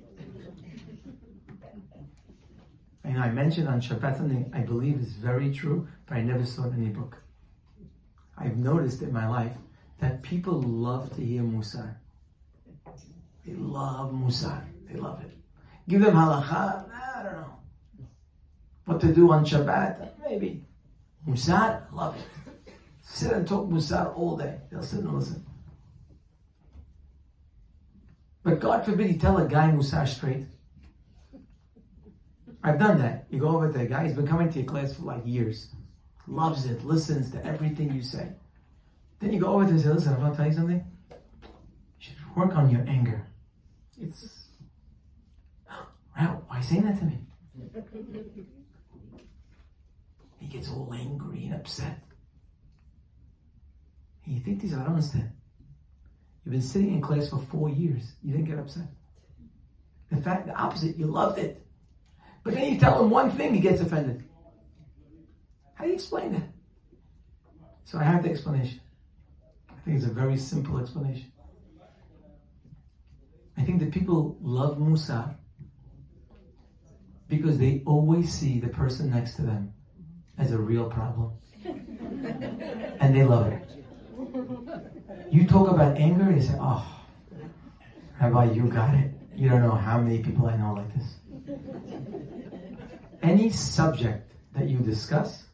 And I mentioned on Shabbat something I believe is very true, but I never saw it in any book. I've noticed in my life that people love to hear Musar. They love Musar. They love it. Give them halacha, I don't know. What to do on Shabbat, maybe. Musar, love it. Sit and talk Musar all day. They'll sit and listen. But God forbid you tell a guy Musar straight. I've done that. You go over to a guy, he's been coming to your class for like years. Loves it, listens to everything you say. Then you go over to him and say, listen, I want to tell you something. You should work on your anger. It's wow, why are you saying that to me? Gets all angry and upset. And you think these I don't understand. You've been sitting in class for four years. You didn't get upset. In fact, the opposite, you loved it. But then you tell him one thing, he gets offended. How do you explain that? So I have the explanation. I think it's a very simple explanation. I think that people love musar because they always see the person next to them as a real problem. and they love it. You talk about anger, they say, oh, Rabbi, you got it. You don't know how many people I know like this. Any subject that you discuss,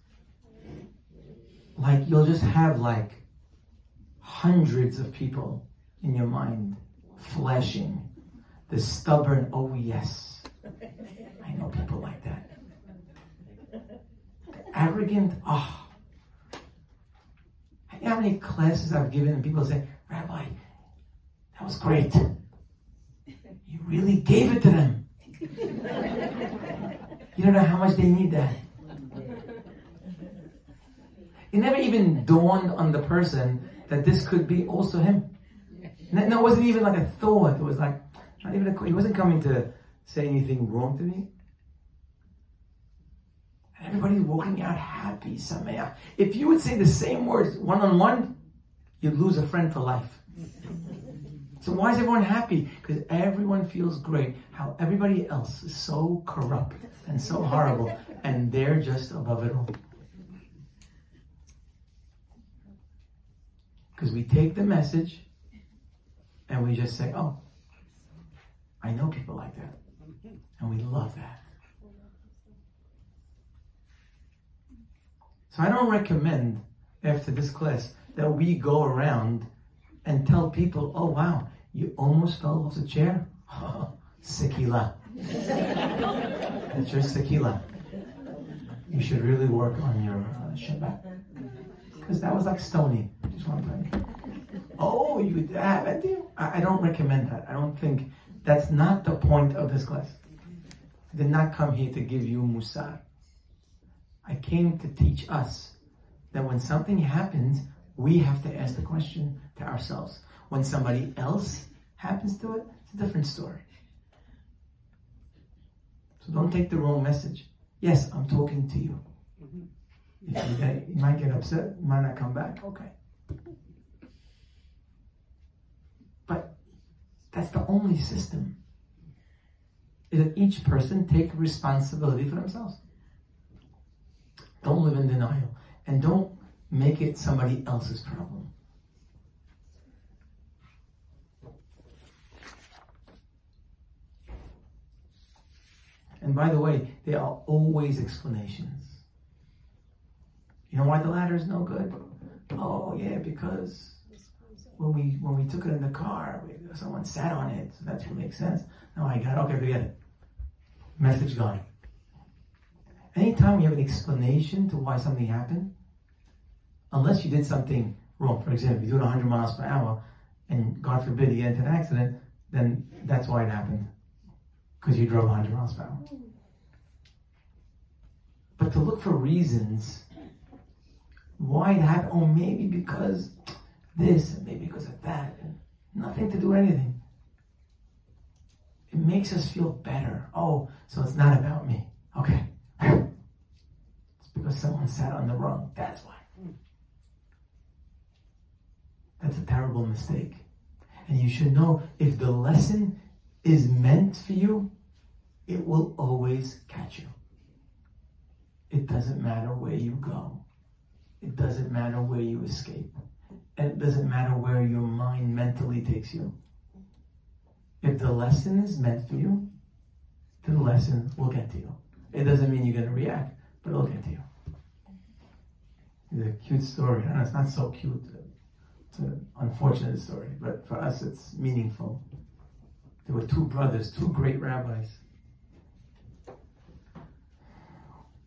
like you'll just have like hundreds of people in your mind flashing the stubborn, oh yes, I know people like that. Arrogant, oh. You know how many classes I've given and people say, Rabbi, that was great. You really gave it to them. you don't know how much they need that. It never even dawned on the person that this could be also him. No, it wasn't even like a thought. It was like, not even a, he wasn't coming to say anything wrong to me. Everybody's walking out happy, Sameach. If you would say the same words one on one, you'd lose a friend for life. So why is everyone happy? Because everyone feels great. How everybody else is so corrupt and so horrible, and they're just above it all. Because we take the message and we just say, oh, I know people like that. And we love that. So I don't recommend after this class that we go around and tell people, oh wow, you almost fell off the chair? Sekila. That's your sekila. You should really work on your uh, Shabbat. Because that was like stony. Just. Oh, you have it? I, I don't recommend that. I don't think that's not the point of this class. I did not come here to give you musar. I came to teach us that when something happens, we have to ask the question to ourselves. When somebody else happens to it, it's a different story. So don't take the wrong message. Yes, I'm talking to you. Mm-hmm. If you, get, you might get upset, you might not come back. Okay. But that's the only system. Is that each person take responsibility for themselves. Don't live in denial. And don't make it somebody else's problem. And by the way, there are always explanations. You know why the ladder is no good? Oh yeah, because when we when we took it in the car, someone sat on it, so that's what makes sense. No, I got it. okay, forget it. Message gone. Anytime you have an explanation to why something happened, unless you did something wrong, for example, you're doing 100 miles per hour, and God forbid you get into an accident, then that's why it happened. Because you drove 100 miles per hour. But to look for reasons why it happened, oh, maybe because this, and maybe because of that, and nothing to do with anything. It makes us feel better. Oh, so it's not about me. Okay. Because someone sat on the rung. That's why. That's a terrible mistake. And you should know if the lesson is meant for you, it will always catch you. It doesn't matter where you go. It doesn't matter where you escape. And it doesn't matter where your mind mentally takes you. If the lesson is meant for you, the lesson will get to you. It doesn't mean you're going to react, but it'll get to you. It's a cute story. And it's not so cute. Uh, it's an unfortunate story, but for us it's meaningful. There were two brothers, two great rabbis.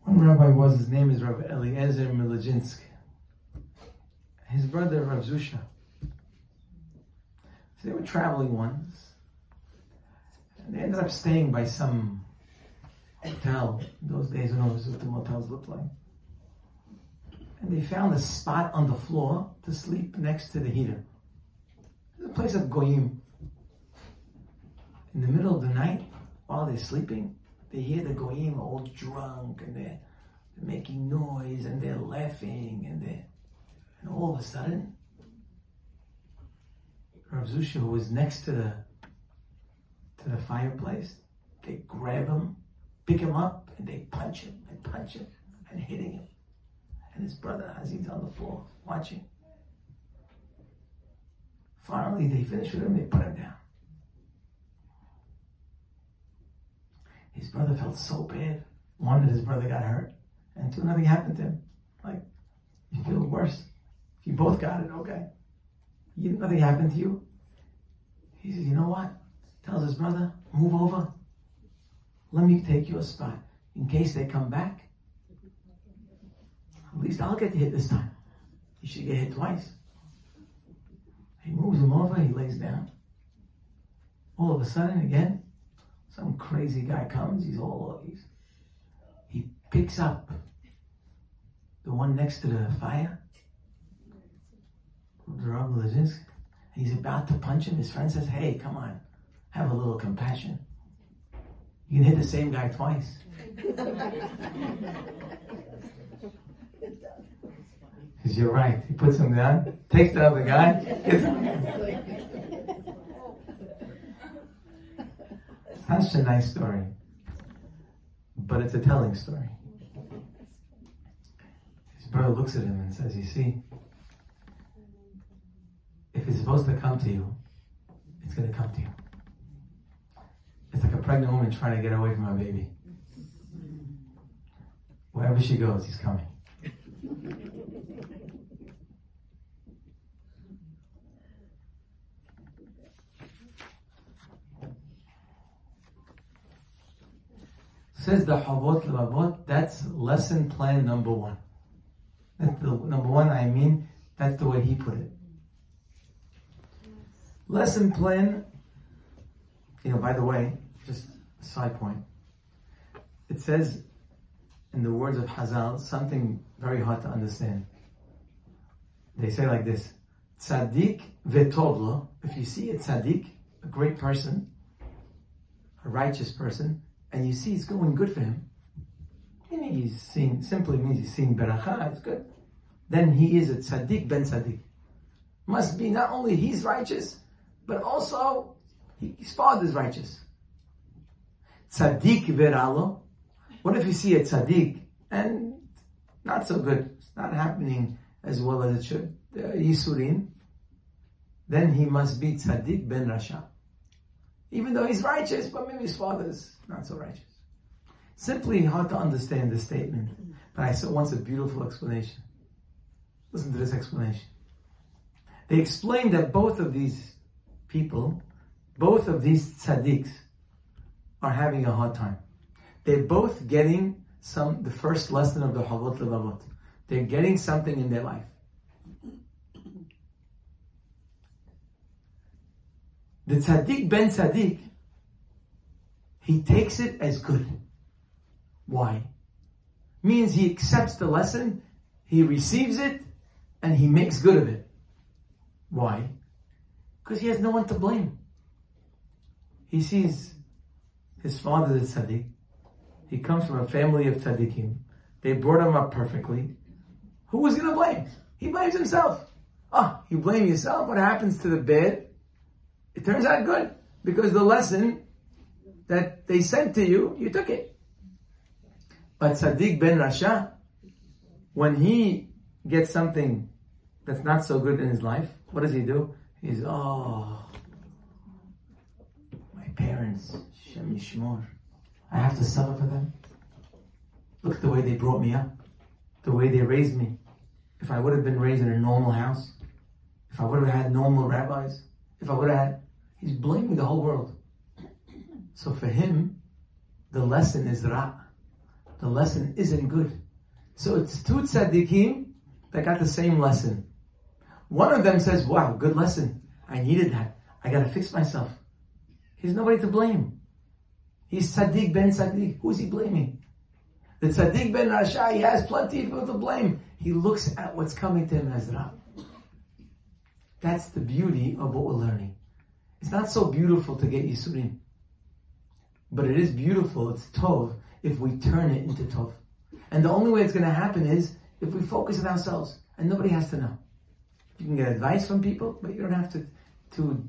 One rabbi was, his name is Rabbi Elimelech Lizhensky. His brother Rav Zusha. So they were traveling once. And they ended up staying by some hotel. In those days, who knows what the motels looked like. And they found a spot on the floor to sleep next to the heater. The place of goyim. In the middle of the night, while they're sleeping, they hear the goyim all drunk and they're, they're making noise and they're laughing and they're, and all of a sudden, Rav Zusha, who was next to the to the fireplace, they grab him, pick him up, and they punch him and punch him and hitting him. And his brother Hazid's on the floor watching. Finally, they finish with him, they put him down. His brother felt so bad. One, that his brother got hurt, and two, nothing happened to him. Like, you feel worse. If you both got it, okay. You, nothing happened to you. He says, you know what? Tells his brother, move over. Let me take your spot. In case they come back, at least I'll get hit this time. He should get hit twice. He moves him over, he lays down. All of a sudden, again, some crazy guy comes, he's all he's, he picks up the one next to the fire, the Rav Lizhensk, he's about to punch him. His friend says, Hey, come on, have a little compassion. You can hit the same guy twice. Because you're right. He puts him down, takes the other guy. Such a nice story. But it's a telling story. His brother looks at him and says, You see, if it's supposed to come to you, it's going to come to you. It's like a pregnant woman trying to get away from her baby. Wherever she goes, he's coming. Says the Chovot Levavot, that's lesson plan number one. That's the number one, I mean, that's the way he put it. Lesson plan, you know, by the way, just a side point. It says in the words of Hazal something very hard to understand. They say like this Tzaddik vetovlo, if you see a tzaddik, a great person, a righteous person, and you see it's going good for him, meaning he's seeing, simply means he's seeing beracha, it's good. Then he is a tzaddik ben tzaddik. Must be not only he's righteous, but also his father's righteous. Tzaddik veralo. What if you see a tzaddik and not so good, it's not happening as well as it should, uh, Yisurin, then he must be tzaddik ben rasha. Even though he's righteous, but maybe his father's not so righteous. Simply hard to understand this statement, but I saw once a beautiful explanation. Listen to this explanation. They explained that both of these people, both of these tzaddiks, are having a hard time. They're both getting some the first lesson of the Chovot Levavot. They're getting something in their life. The tzaddik ben tzaddik, he takes it as good. Why? Means he accepts the lesson, he receives it, and he makes good of it. Why? Because he has no one to blame. He sees his father is tzaddik. He comes from a family of tzaddikim. They brought him up perfectly. Who was going to blame? He blames himself. Ah, oh, you blame yourself. What happens to the bad? It turns out good because the lesson that they sent to you, you took it. But tzaddik ben Rasha, when he gets something that's not so good in his life, what does he do? He's, oh, my parents, Shem Yishmor, I have to suffer for them. Look at the way they brought me up, the way they raised me. If I would have been raised in a normal house, if I would have had normal rabbis, if I would have had, he's blaming the whole world. So for him, the lesson is ra. The lesson isn't good. So it's two tzaddikim that got the same lesson. One of them says, wow, good lesson. I needed that. I gotta fix myself. He's nobody to blame. He's tzaddik ben tzaddik. Who's he blaming? The tzaddik ben Rasha, he has plenty of people to blame. He looks at what's coming to him as ra. That's the beauty of what we're learning. It's not so beautiful to get Yisurim. But it is beautiful, it's Tov, if we turn it into Tov. And the only way it's going to happen is if we focus on ourselves and nobody has to know. You can get advice from people, but you don't have to, to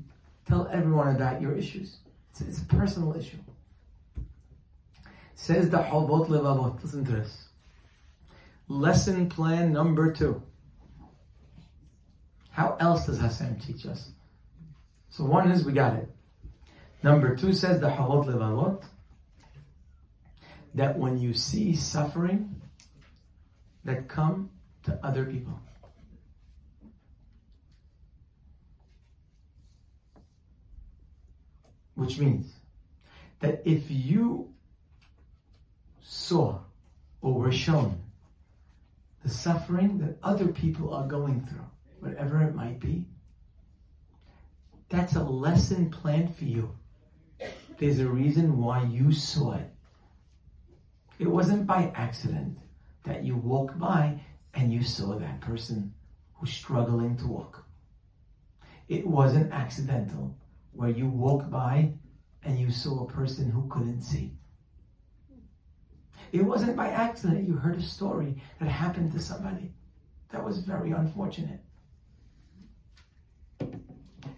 tell everyone about your issues. It's, it's a personal issue. Says the Chovot Levavot. Listen to this. Lesson plan number two. How else does Hashem teach us? So one is we got it. Number two says the Chovot Levavot that when you see suffering that come to other people. Which means that if you saw or were shown the suffering that other people are going through, whatever it might be, that's a lesson planned for you. There's a reason why you saw it. It wasn't by accident that you walked by and you saw that person who's struggling to walk. It wasn't accidental where you walked by and you saw a person who couldn't see. It wasn't by accident you heard a story that happened to somebody. That was very unfortunate.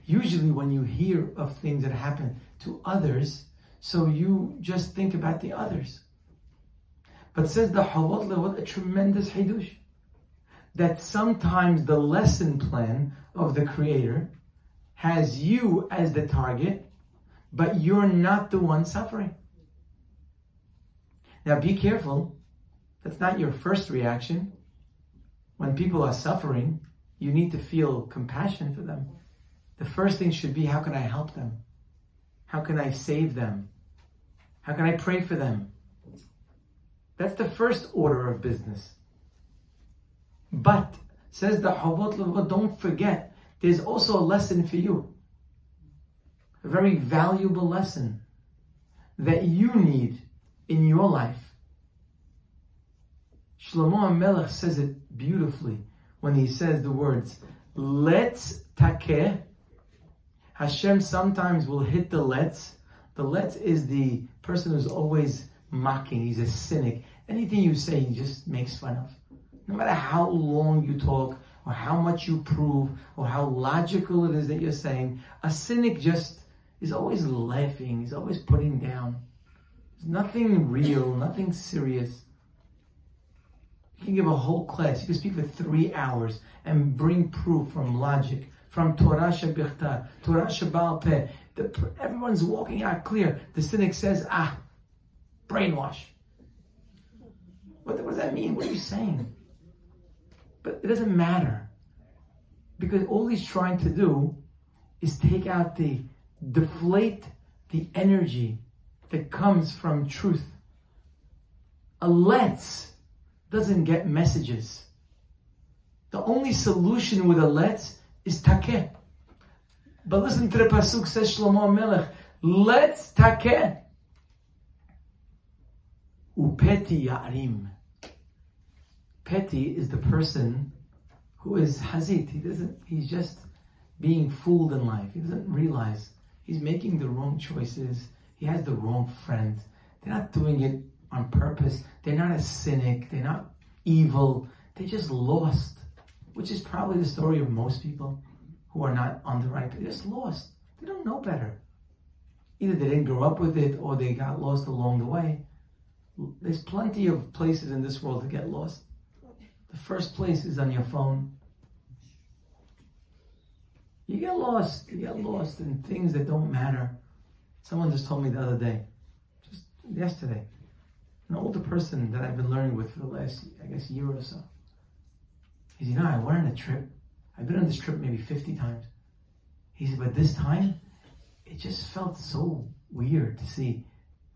Usually, when you hear of things that happen to others, so you just think about the others. But says the Chovot Levavot, a tremendous hidush. That sometimes the lesson plan of the Creator has you as the target, but you're not the one suffering. Now be careful. That's not your first reaction. When people are suffering, you need to feel compassion for them. The first thing should be how can I help them? How can I save them? How can I pray for them? That's the first order of business. But, says the Levavot, don't forget, there's also a lesson for you. A very valuable lesson that you need in your life. Shlomo HaMelech says it beautifully when he says the words, letz takeh. Hashem sometimes will hit the letz. The letz is the person who's always mocking. He's a cynic. Anything you say, he just makes fun of. No matter how long you talk, or how much you prove, or how logical it is that you're saying, a cynic just is always laughing. He's always putting down. Nothing real, nothing serious. You can give a whole class. You can speak for three hours and bring proof from logic, from Torah Shebichtav, Torah Shebal Peh. Everyone's walking out clear. The cynic says, ah, brainwash. What, what does that mean? What are you saying? But it doesn't matter. Because all he's trying to do is take out the, deflate the energy that comes from truth. A letz doesn't get messages. The only solution with a letz is takeh. But listen to the pasuk says Shlomo Melech, letz takeh. Upeti Ya'rim. Petty is the person who is hazit. He doesn't, he's just being fooled in life. He doesn't realize he's making the wrong choices. He has the wrong friends. They're not doing it on purpose. They're not a cynic. They're not evil. They're just lost, which is probably the story of most people who are not on the right. They're just lost. They don't know better. Either they didn't grow up with it or they got lost along the way. There's plenty of places in this world to get lost. The first place is on your phone. You get lost. You get lost in things that don't matter. Someone just told me the other day, just yesterday, an older person that I've been learning with for the last, I guess, year or so. He said, you know, I went on a trip. I've been on this trip maybe 50 times. He said, but this time, it just felt so weird to see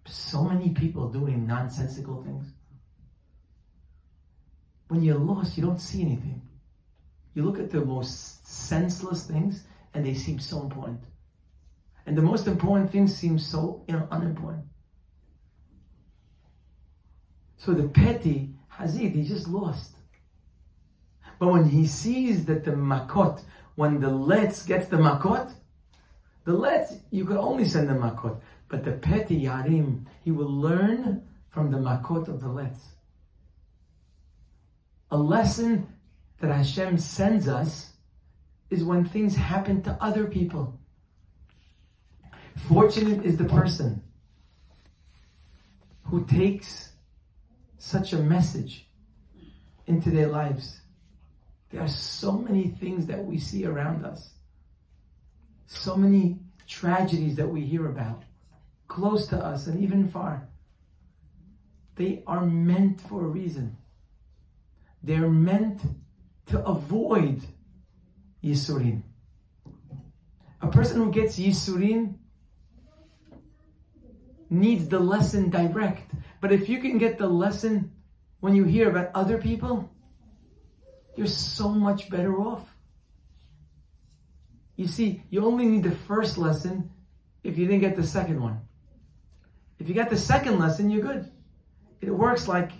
so many people doing nonsensical things. When you're lost, you don't see anything. You look at the most senseless things and they seem so important. And the most important things seem so you know, unimportant. So the petty Hazid, he just lost. But when he sees that the makot, when the letz the makot, the letz, you could only send the makot. But the petty yarim, he will learn from the makot of the letz. A lesson that Hashem sends us is when things happen to other people. Fortunate is the person who takes such a message into their lives. There are so many things that we see around us, so many tragedies that we hear about, close to us and even far. They are meant for a reason. They're meant to avoid Yisurin. A person who gets Yisurin needs the lesson direct. But if you can get the lesson when you hear about other people, you're so much better off. You see, you only need the first lesson if you didn't get the second one. If you got the second lesson, you're good. It works like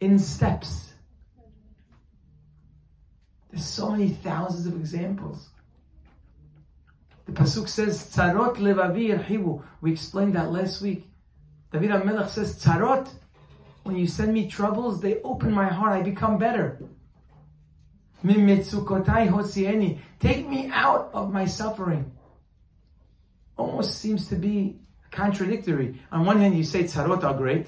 in steps. There's so many thousands of examples. The Pasuk says, Tzarot levavi yerhibu. We explained that last week. David HaMelech says, Tzarot, when you send me troubles, they open my heart, I become better. Take me out of my suffering. Almost seems to be contradictory. On one hand, you say tzarot are great,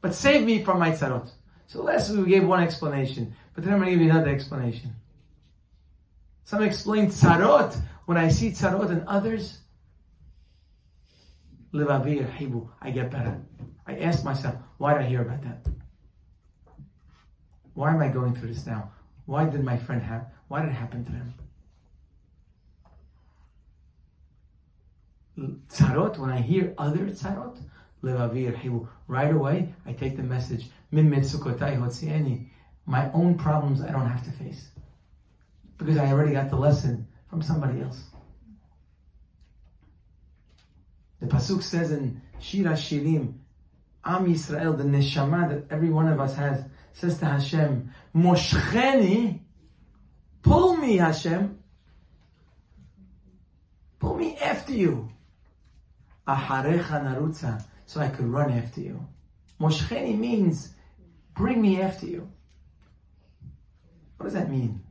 but save me from my tzarot. So last week we gave one explanation, but then I'm going to give you another explanation. Some explain tzarot. When I see tzarot in others, I get better. I ask myself, why did I hear about that? Why am I going through this now? Why did my friend have, why did it happen to them? Tzarot, when I hear other tzarot, right away, I take the message, my own problems I don't have to face because I already got the lesson from somebody else. The pasuk says in Shir HaShirim, Am Yisrael, the neshama that every one of us has, says to Hashem, Moshcheni, pull me, Hashem, pull me after you. Aharecha narutza, so I could run after you. Moshcheni means, bring me after you. What does that mean?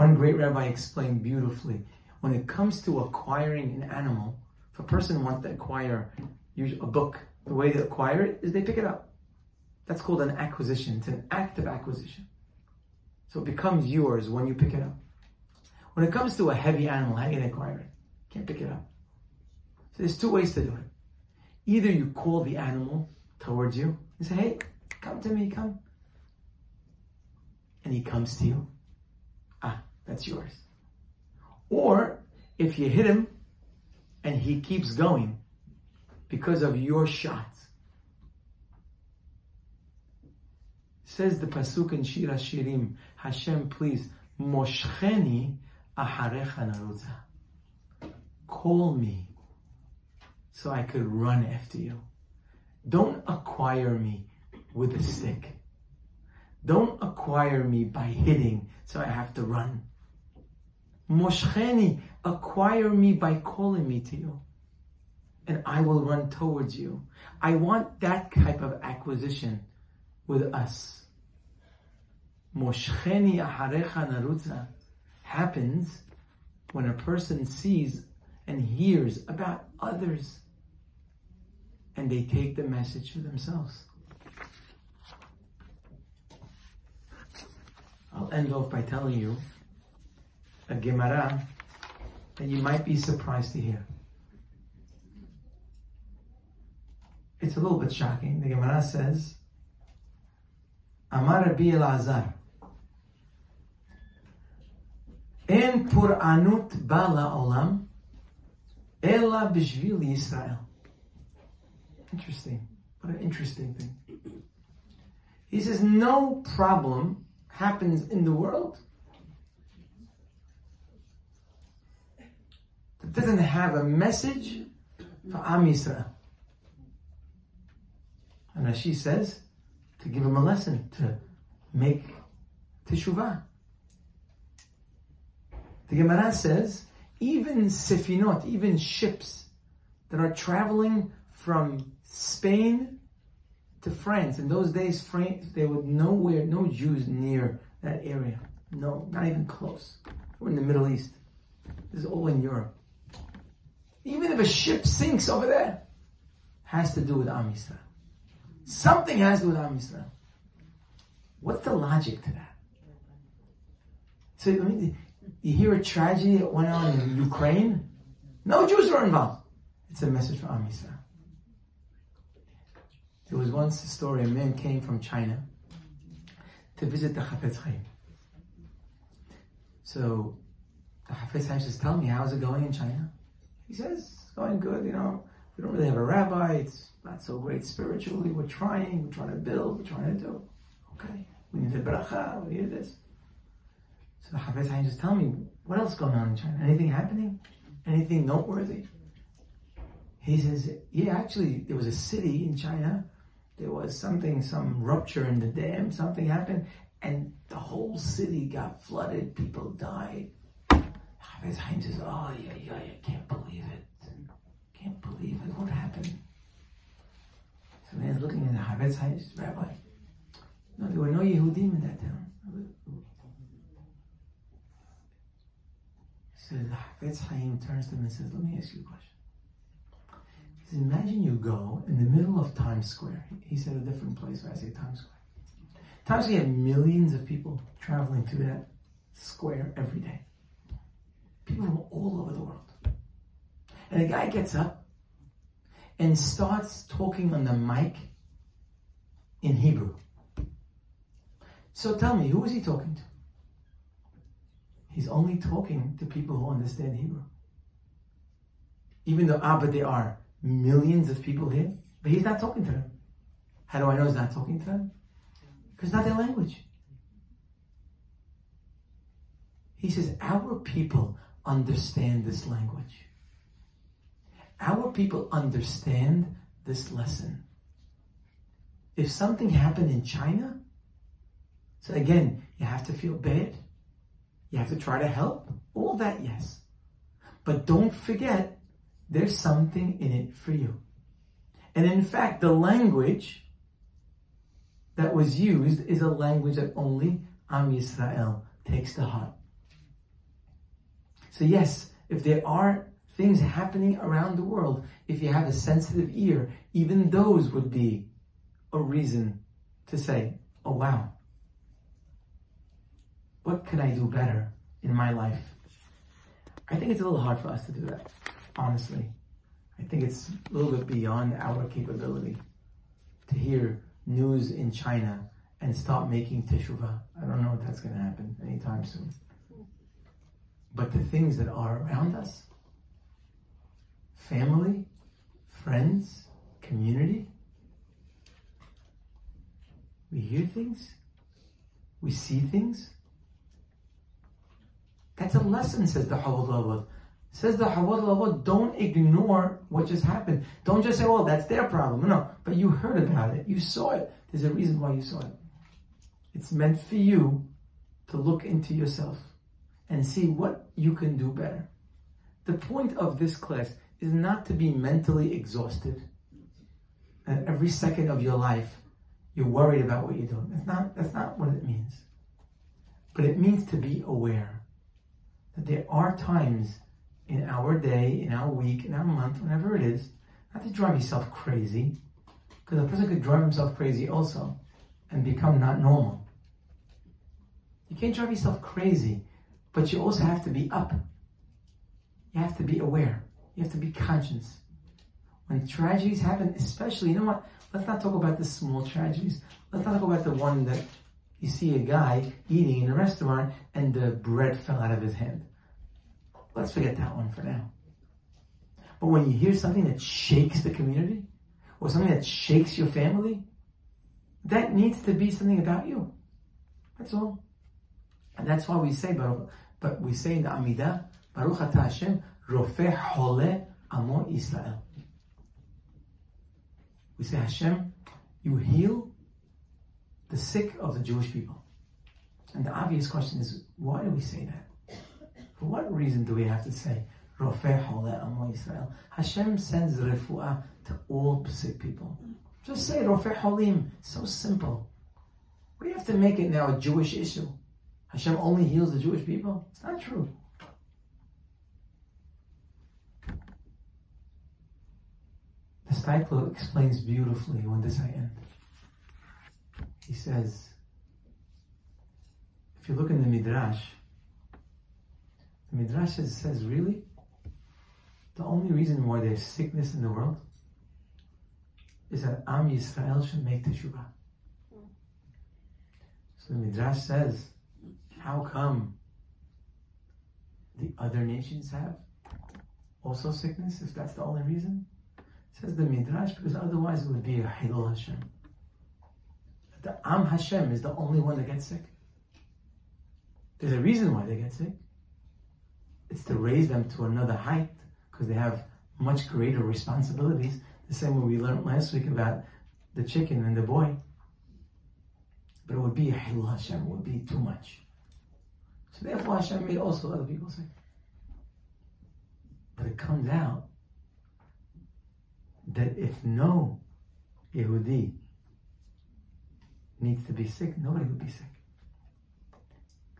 One great rabbi explained beautifully when it comes to acquiring an animal, if a person wants to acquire a book, the way they acquire it is they pick it up. That's called an acquisition. It's an active acquisition. So it becomes yours when you pick it up. When it comes to a heavy animal, how can you acquire it? Can't pick it up. So there's two ways to do it. Either you call the animal towards you and say, hey, come to me, come. And he comes to you. Ah, that's yours. Or if you hit him and he keeps going because of your shots. Says the Pasuk in Shir HaShirim, Hashem, please, Moshcheni aharecha narutza. Call me so I could run after you. Don't acquire me with a stick. Don't acquire me by hitting so I have to run. Moshcheni, acquire me by calling me to you. And I will run towards you. I want that type of acquisition with us. Moshcheni aharecha narutza happens when a person sees and hears about others and they take the message for themselves. I'll end off by telling you a Gemara that you might be surprised to hear. It's a little bit shocking. The Gemara says, Amar Rabbi Elazar, En pur'anut bala olam, ela b'shvil Yisrael. Interesting. What an interesting thing. He says, no problem happens in the world doesn't have a message for Am Yisrael. And as she says, to give him a lesson, to make teshuvah. The Gemara says, even sefinot, even ships that are traveling from Spain to France. In those days, France, there were nowhere, no Jews near that area. No, not even close. We're in the Middle East. This is all in Europe. Even if a ship sinks over there, has to do with Am Yisrael. Something has to do with Am Yisrael. What's the logic to that? So I mean, you hear a tragedy that went on in Ukraine. No Jews were involved. It's a message for Am Yisrael. There was once a story, a man came from China to visit the Chafetz Chaim. So the Chafetz Chaim says, tell me, how's it going in China? He says, going good, you know. We don't really have a rabbi. It's not so great spiritually. We're trying. We're trying to build. We're trying to do. Okay. We need a bracha. We need this. So the Chafetz Chaim just tell me, what else going on in China? Anything happening? Anything noteworthy? He says, yeah, actually, there was a city in China there was something, some rupture in the dam, something happened, and the whole city got flooded. People died. Chafetz Chaim says, "Oh yeah, yeah, I can't believe it. Can't believe it. What happened?" So man's looking at the Chafetz Chaim. Says, "Rabbi, no, there were no Yehudim in that town." So the Chafetz Chaim turns to him and says, "Let me ask you a question." He says, imagine you go in the middle of Times Square. He said a different place but I say Times Square. Times Square, have millions of people traveling through that square every day. People from all over the world. And a guy gets up and starts talking on the mic in Hebrew. So tell me, who is he talking to? He's only talking to people who understand Hebrew. Even though, ah, but they are millions of people here, but he's not talking to them. How do I know he's not talking to them? Because not their language. He says, Our people understand this language. Our people understand this lesson. If something happened in China, so again, you have to feel bad. You have to try to help. All that, yes. But don't forget there's something in it for you. And in fact, the language that was used is a language that only Am Yisrael takes to heart. So yes, if there are things happening around the world, if you have a sensitive ear, even those would be a reason to say, oh wow, what can I do better in my life? I think it's a little hard for us to do that honestly. I think it's a little bit beyond our capability to hear news in China and stop making teshuvah. I don't know if that's going to happen anytime soon. But the things that are around us, family, friends, community, we hear things, we see things. That's a lesson, says the Chovot Says the Chovot don't ignore what just happened. Don't just say, well, that's their problem. No, but you heard about it. You saw it. There's a reason why you saw it. It's meant for you to look into yourself and see what you can do better. The point of this class is not to be mentally exhausted. And every second of your life, you're worried about what you're doing. That's not, that's not what it means. But it means to be aware that there are times in our day, in our week, in our month, whenever it is, not to drive yourself crazy, because a person could drive himself crazy also and become not normal. You can't drive yourself crazy, but you also have to be up. You have to be aware. You have to be conscious. When tragedies happen, especially, you know what? Let's not talk about the small tragedies. Let's not talk about the one that you see a guy eating in a restaurant and the bread fell out of his hand. Let's forget that one for now. But when you hear something that shakes the community, or something that shakes your family, that needs to be something about you. That's all. And that's why we say, Baruch, but we say in the Amidah, Baruch Atah Hashem, Rofeh Hole Amo Israel. We say, Hashem, you heal the sick of the Jewish people. And the obvious question is, why do we say that? For what reason do we have to say, Rofeh Amo Israel? Hashem sends refuah to all sick people. Just say Rofeh Holim. So simple. We have to make it now a Jewish issue? Hashem only heals the Jewish people? It's not true. The Steipler explains beautifully when this I end. He says, if you look in the Midrash, the Midrash says, says really, the only reason why there's sickness in the world is that Am Yisrael should make teshuvah. So the Midrash says, how come the other nations have also sickness if that's the only reason? Says the Midrash, because otherwise it would be a Hilul Hashem. The Am Hashem is the only one that gets sick. There's a reason why they get sick. It's to raise them to another height because they have much greater responsibilities. The same way we learned last week about the chicken and the boy. But it would be a Hilul Hashem, it would be too much. So therefore Hashem made also other people sick. But it comes out that if no Yehudi needs to be sick, nobody would be sick.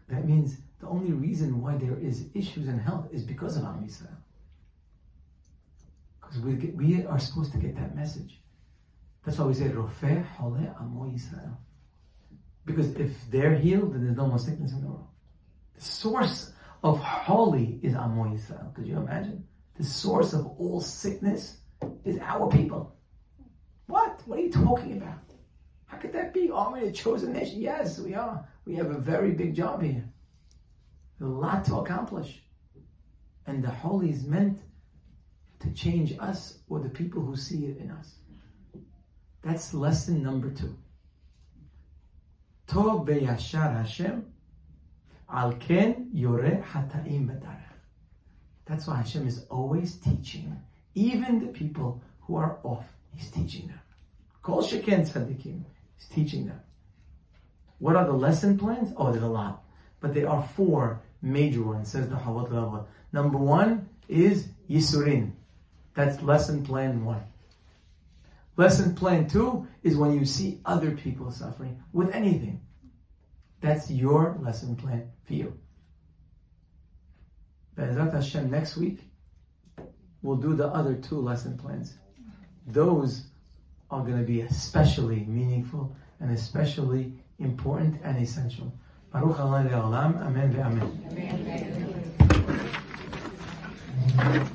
That means the only reason why there is issues in health is because of Am Yisrael. Because we, we are supposed to get that message. That's why we say, Rofeh Hole Amo Yisrael. Because if they're healed, then there's no more sickness in the world. Source of holy is Amo Yisrael. Could you imagine? The source of all sickness is our people. What? What are you talking about? How could that be? Are we a chosen nation? Yes, we are. We have a very big job here. a lot to accomplish. And the holy is meant to change us or the people who see it in us. That's lesson number two. Tov Hashem al ken yore hataim. That's why Hashem is always teaching, even the people who are off. He's teaching them. Kol sheken tzaddikim. He's teaching them. What are the lesson plans? Oh, there's a lot. But there are four major ones, says the Chovot. Number one is Yisurin. That's lesson plan one. Lesson plan two is when you see other people suffering with anything. That's your lesson plan for you. Be'ezrat Hashem, next week, we'll do the other two lesson plans. Those are going to be especially meaningful and especially important and essential. Baruch Amen ve'amen. Amen.